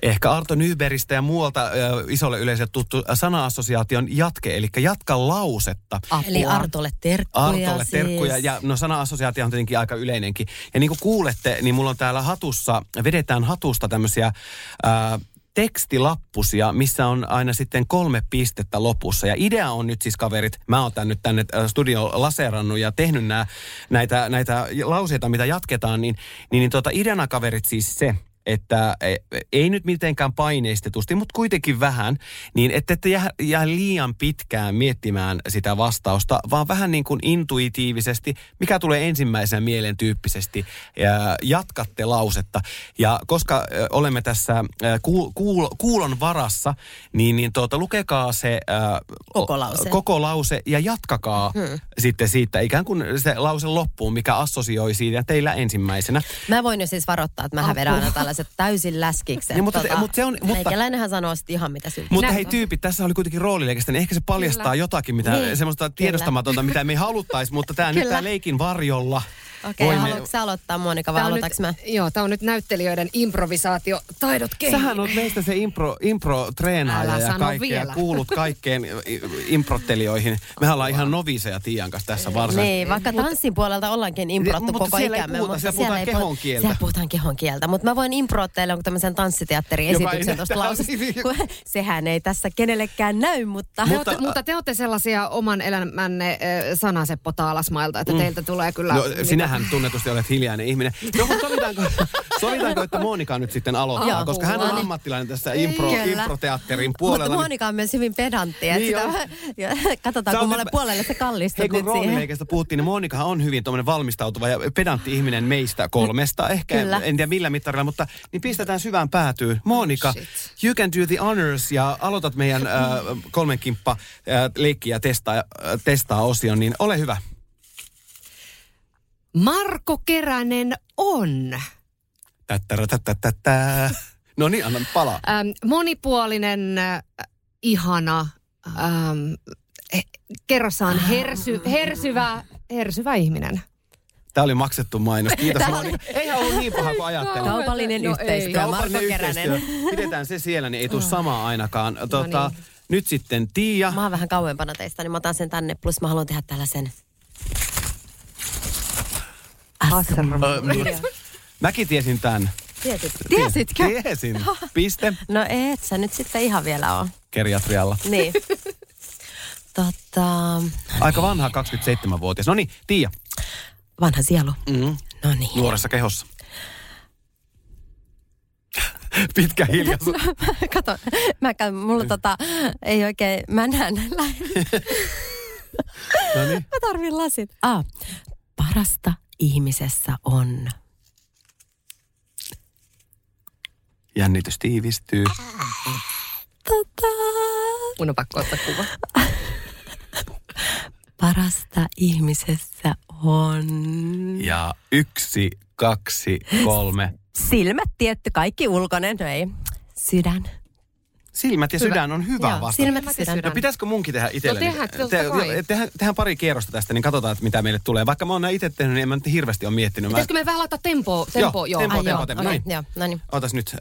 ehkä Arto Nyberistä ja muualta äh, isolle yleisölle tuttu sana-assosiaation jatke, eli jatka lausetta. Apua. Eli Artolle terkkuja Artolle siis. terkkuja, ja no sana-assosiaatio on tietenkin aika yleinenkin. Ja niin kuin kuulette, niin mulla on täällä hatussa, vedetään hatusta tämmöisiä... Äh, tekstilappusia, missä on aina sitten kolme pistettä lopussa. Ja idea on nyt siis kaverit, mä oon tän nyt tänne studio laserannut ja tehnyt nää, näitä, näitä lauseita, mitä jatketaan, niin, niin, niin tota, ideana kaverit siis se, että e, ei nyt mitenkään paineistetusti, mutta kuitenkin vähän, niin että ette jää, jää liian pitkään miettimään sitä vastausta, vaan vähän niin kuin intuitiivisesti, mikä tulee ensimmäisenä mielen tyyppisesti, ja jatkatte lausetta. Ja koska olemme tässä kuul, kuul, kuulon varassa, niin, niin tuota, lukekaa se ää, koko, lause. koko lause ja jatkakaa hmm. sitten siitä ikään kuin se lause loppuun, mikä assosioi siitä teillä ensimmäisenä. Mä voin jo siis varoittaa, että mä vedän aina tällaiset täysin läskikset. Niin, mutta, tota, mutta se on, mutta, meikäläinenhän sanoo sitten ihan mitä syytä. Mutta hei tyypit, tässä oli kuitenkin roolileikistä, niin ehkä se paljastaa kyllä. jotakin, mitä, niin, semmoista tiedostamatonta, mitä me ei haluttaisi, mutta tämä nyt tämä leikin varjolla Okei, okay, haluatko sä aloittaa Monika vai aloitaks mä? Joo, tämä on nyt näyttelijöiden improvisaatiotaidot kehiin. Sähän on meistä se impro, impro-treenaaja ja kaikkea. Vielä. Kuulut kaikkeen improttelioihin. Me ollaan ihan noviseja Tiian kanssa tässä varsinaisesti. Niin, vaikka tanssin puolelta ollaankin improttu koko ikämme. Mutta siellä puhutaan kehon kieltä. Siellä puhutaan kehon kieltä, mutta mä voin improtteilla jonkun tämmöisen tanssiteatteriesityksen tuosta lausesta. Sehän ei tässä kenellekään näy, mutta... Mutta, mutta, mutta te olette sellaisia oman elämänne sanaseppo taalasmailta, että mm. teiltä tulee kyllä... No, sinä sähän tunnetusti olet hiljainen ihminen. No, mutta sovitaanko, sovitaanko, että Monika nyt sitten aloittaa, Joo, koska hän on ammattilainen tässä impro, improteatterin puolella. Mutta Monika on myös hyvin pedantti. Niin sitä, katsotaan, kummalle puolelle se kallistuu nyt siihen. puhuttiin, niin Monika on hyvin tuommoinen valmistautuva ja pedantti ihminen meistä kolmesta. Ehkä, Kyllä. en tiedä millä mittarilla, mutta niin pistetään syvään päätyyn. Monika, oh, you can do the honors ja aloitat meidän äh, kolmen kimppa äh, leikki ja testaa, äh, testaa osion, niin ole hyvä. Marko Keränen on. No niin, anna palaa. Ähm, monipuolinen, äh, ihana, ähm, kerrassaan hersy, hersyvä, hersyvä ihminen. Tämä oli maksettu mainos. Kiitos Moni. Eihän ollut niin paha kuin ajattelin. Kaupallinen No ei. yhteistyö, Marko Kaupallinen Keränen. yhteistyö. Pidetään se siellä, niin ei tule samaa ainakaan. Tota, No niin. Nyt sitten Tiia. Mä oon vähän kauempana teistä, niin mä otan sen tänne. Plus mä haluan tehdä tällaisen... Mäkin tiesin tämän. Tiesit. Tiesitkö? Tiesin. Piste No et sä nyt sitten ihan vielä on. geriatrialla. Niin. Tota, Aika vanha 27-vuotias. No niin, Tiia. vanha sielu. Mm. No niin. Nuoressa kehossa. Pitkä hiljaisuus. Kato, mä käyn, mulla tota, ei oikein, mä näen. No niin. Mä tarvin lasit. Ah, parasta ihmisessä on. Jännitys tiivistyy. Tota, Mun on pakko ottaa kuva. parasta ihmisessä on... Ja yksi, kaksi, kolme. Silmät tietty, kaikki ulkoinen, no ei. Sydän. Silmät ja sydän on hyvä Joo, vastata. silmät ja sydän. No pitäisikö munkin tehdä itselleni? No tehdään, totta kai. tehdään, tehdään pari kierrosta tästä, niin katsotaan, että mitä meille tulee. Vaikka mä oon näin itse tehnyt, niin en mä nyt hirveästi ole miettinyt. Mä... Pitäisikö me vähän laittaa tempoa? Tempo, joo. tempo, Ai tempo, joo, tempo. okei, Noin. joo, no niin. Otas nyt.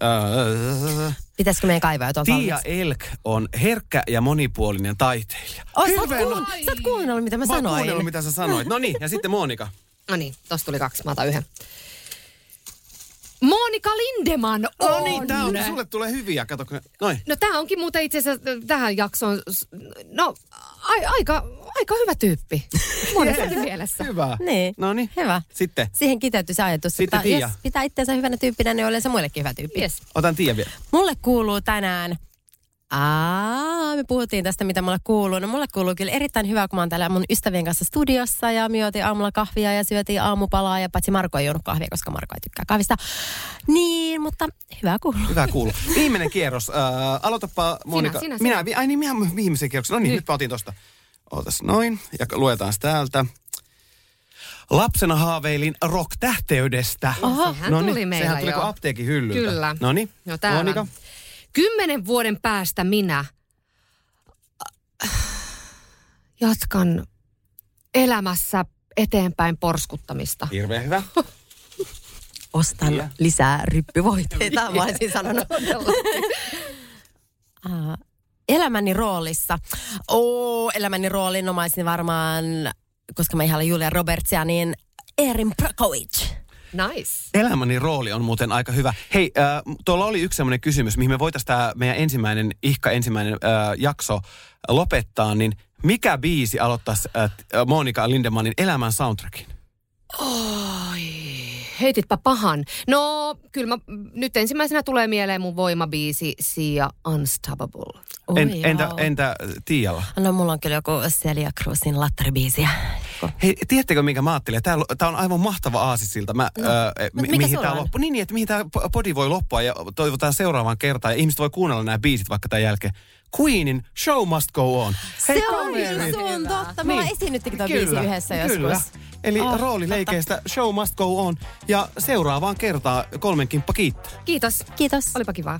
Äh, Pitäisikö meidän kaivaa jo Tiia valmiiksi? Elk on herkkä ja monipuolinen taiteilija. Oh, sä, oot kuunnellut, sä oot kuunnellut, mitä mä, Mä oon sanoin. kuunnellut, mitä sä sanoit. No niin, ja sitten Monika. No niin, tosta tuli kaksi. Mä otan yhden. Monika Lindeman on. No niin, tää on, sulle tulee hyviä. Kato, noin. No tää onkin muuten itse asiassa tähän jaksoon, no a, aika, aika hyvä tyyppi. Monessakin mielessä. Hyvä. Niin. No niin. Hyvä. Sitten, Siihen kiteytyy se ajatus, Sitten että Tiia. jos pitää itseensä hyvänä tyyppinä, niin on yleensä muillekin hyvä tyyppi. Yes. otan Tiia vielä. Mulle kuuluu tänään Aa, me puhuttiin tästä, mitä mulle kuuluu. No mulle kuuluu kyllä erittäin hyvä, kun mä oon täällä mun ystävien kanssa studiossa ja me juotiin aamulla kahvia ja syötiin aamupalaa ja paitsi Marko ei juonut kahvia, koska Marko ei tykkää kahvista. Niin, mutta hyvä kuuluu. Hyvä kuulla. Viimeinen kierros. Äh, aloitapa Monika. sinä, Minä, sinä. vi- ai niin, minä viimeisen kierroksen. No niin, nyt mä otin tosta. Ootas noin. Ja luetaan täältä. Lapsena haaveilin rock-tähteydestä. Oho, sehän Noniin, tuli meillä Sehän tuli jo. kuin apteekin hyllyltä. Kyllä. No niin, No täällä. Monika. Kymmenen vuoden päästä minä jatkan elämässä eteenpäin porskuttamista. Hirveän hyvä. Ostan Tiia. lisää ryppyvoiteita, mä olisin sanonut. Aa, elämäni roolissa. Oo, elämäni roolin mä olisin varmaan, koska mä ihailen Julia Robertsia, niin Erin Brockovich. Nice. Elämäni rooli on muuten aika hyvä. Hei, äh, tuolla oli yksi semmoinen kysymys, mihin me voitaisiin tämä meidän ensimmäinen, ihka ensimmäinen äh, jakso lopettaa, niin mikä biisi aloittaisi äh, Monika Lindemanin elämän soundtrackin? Oi, heititpä pahan. No, kyllä mä, nyt ensimmäisenä tulee mieleen mun voimabiisi Sia Unstoppable. Oi, En, entä, entä Tiialla? No mulla on kyllä joku Celia Cruzin lattaribiisiä. Hei, tiedättekö minkä mä ajattelin? Tämä on aivan mahtava aasisilta. Mä, no, ää, mi- mikä mihin tää on? loppu? Niin, niin, että mihin tämä podi voi loppua ja toivotaan seuraavaan kertaan. Ja ihmiset voi kuunnella nämä biisit vaikka tämän jälkeen. Queenin Show Must Go On. Se on niin sun totta. Me ollaan esiinnyttikin tuo biisi yhdessä kyllä. joskus. Eli Oh, oh, roolileikeistä Show Must Go On. Ja seuraavaan kertaan kolmen kimppa kiittää. Kiitos. Kiitos. Olipa kivaa.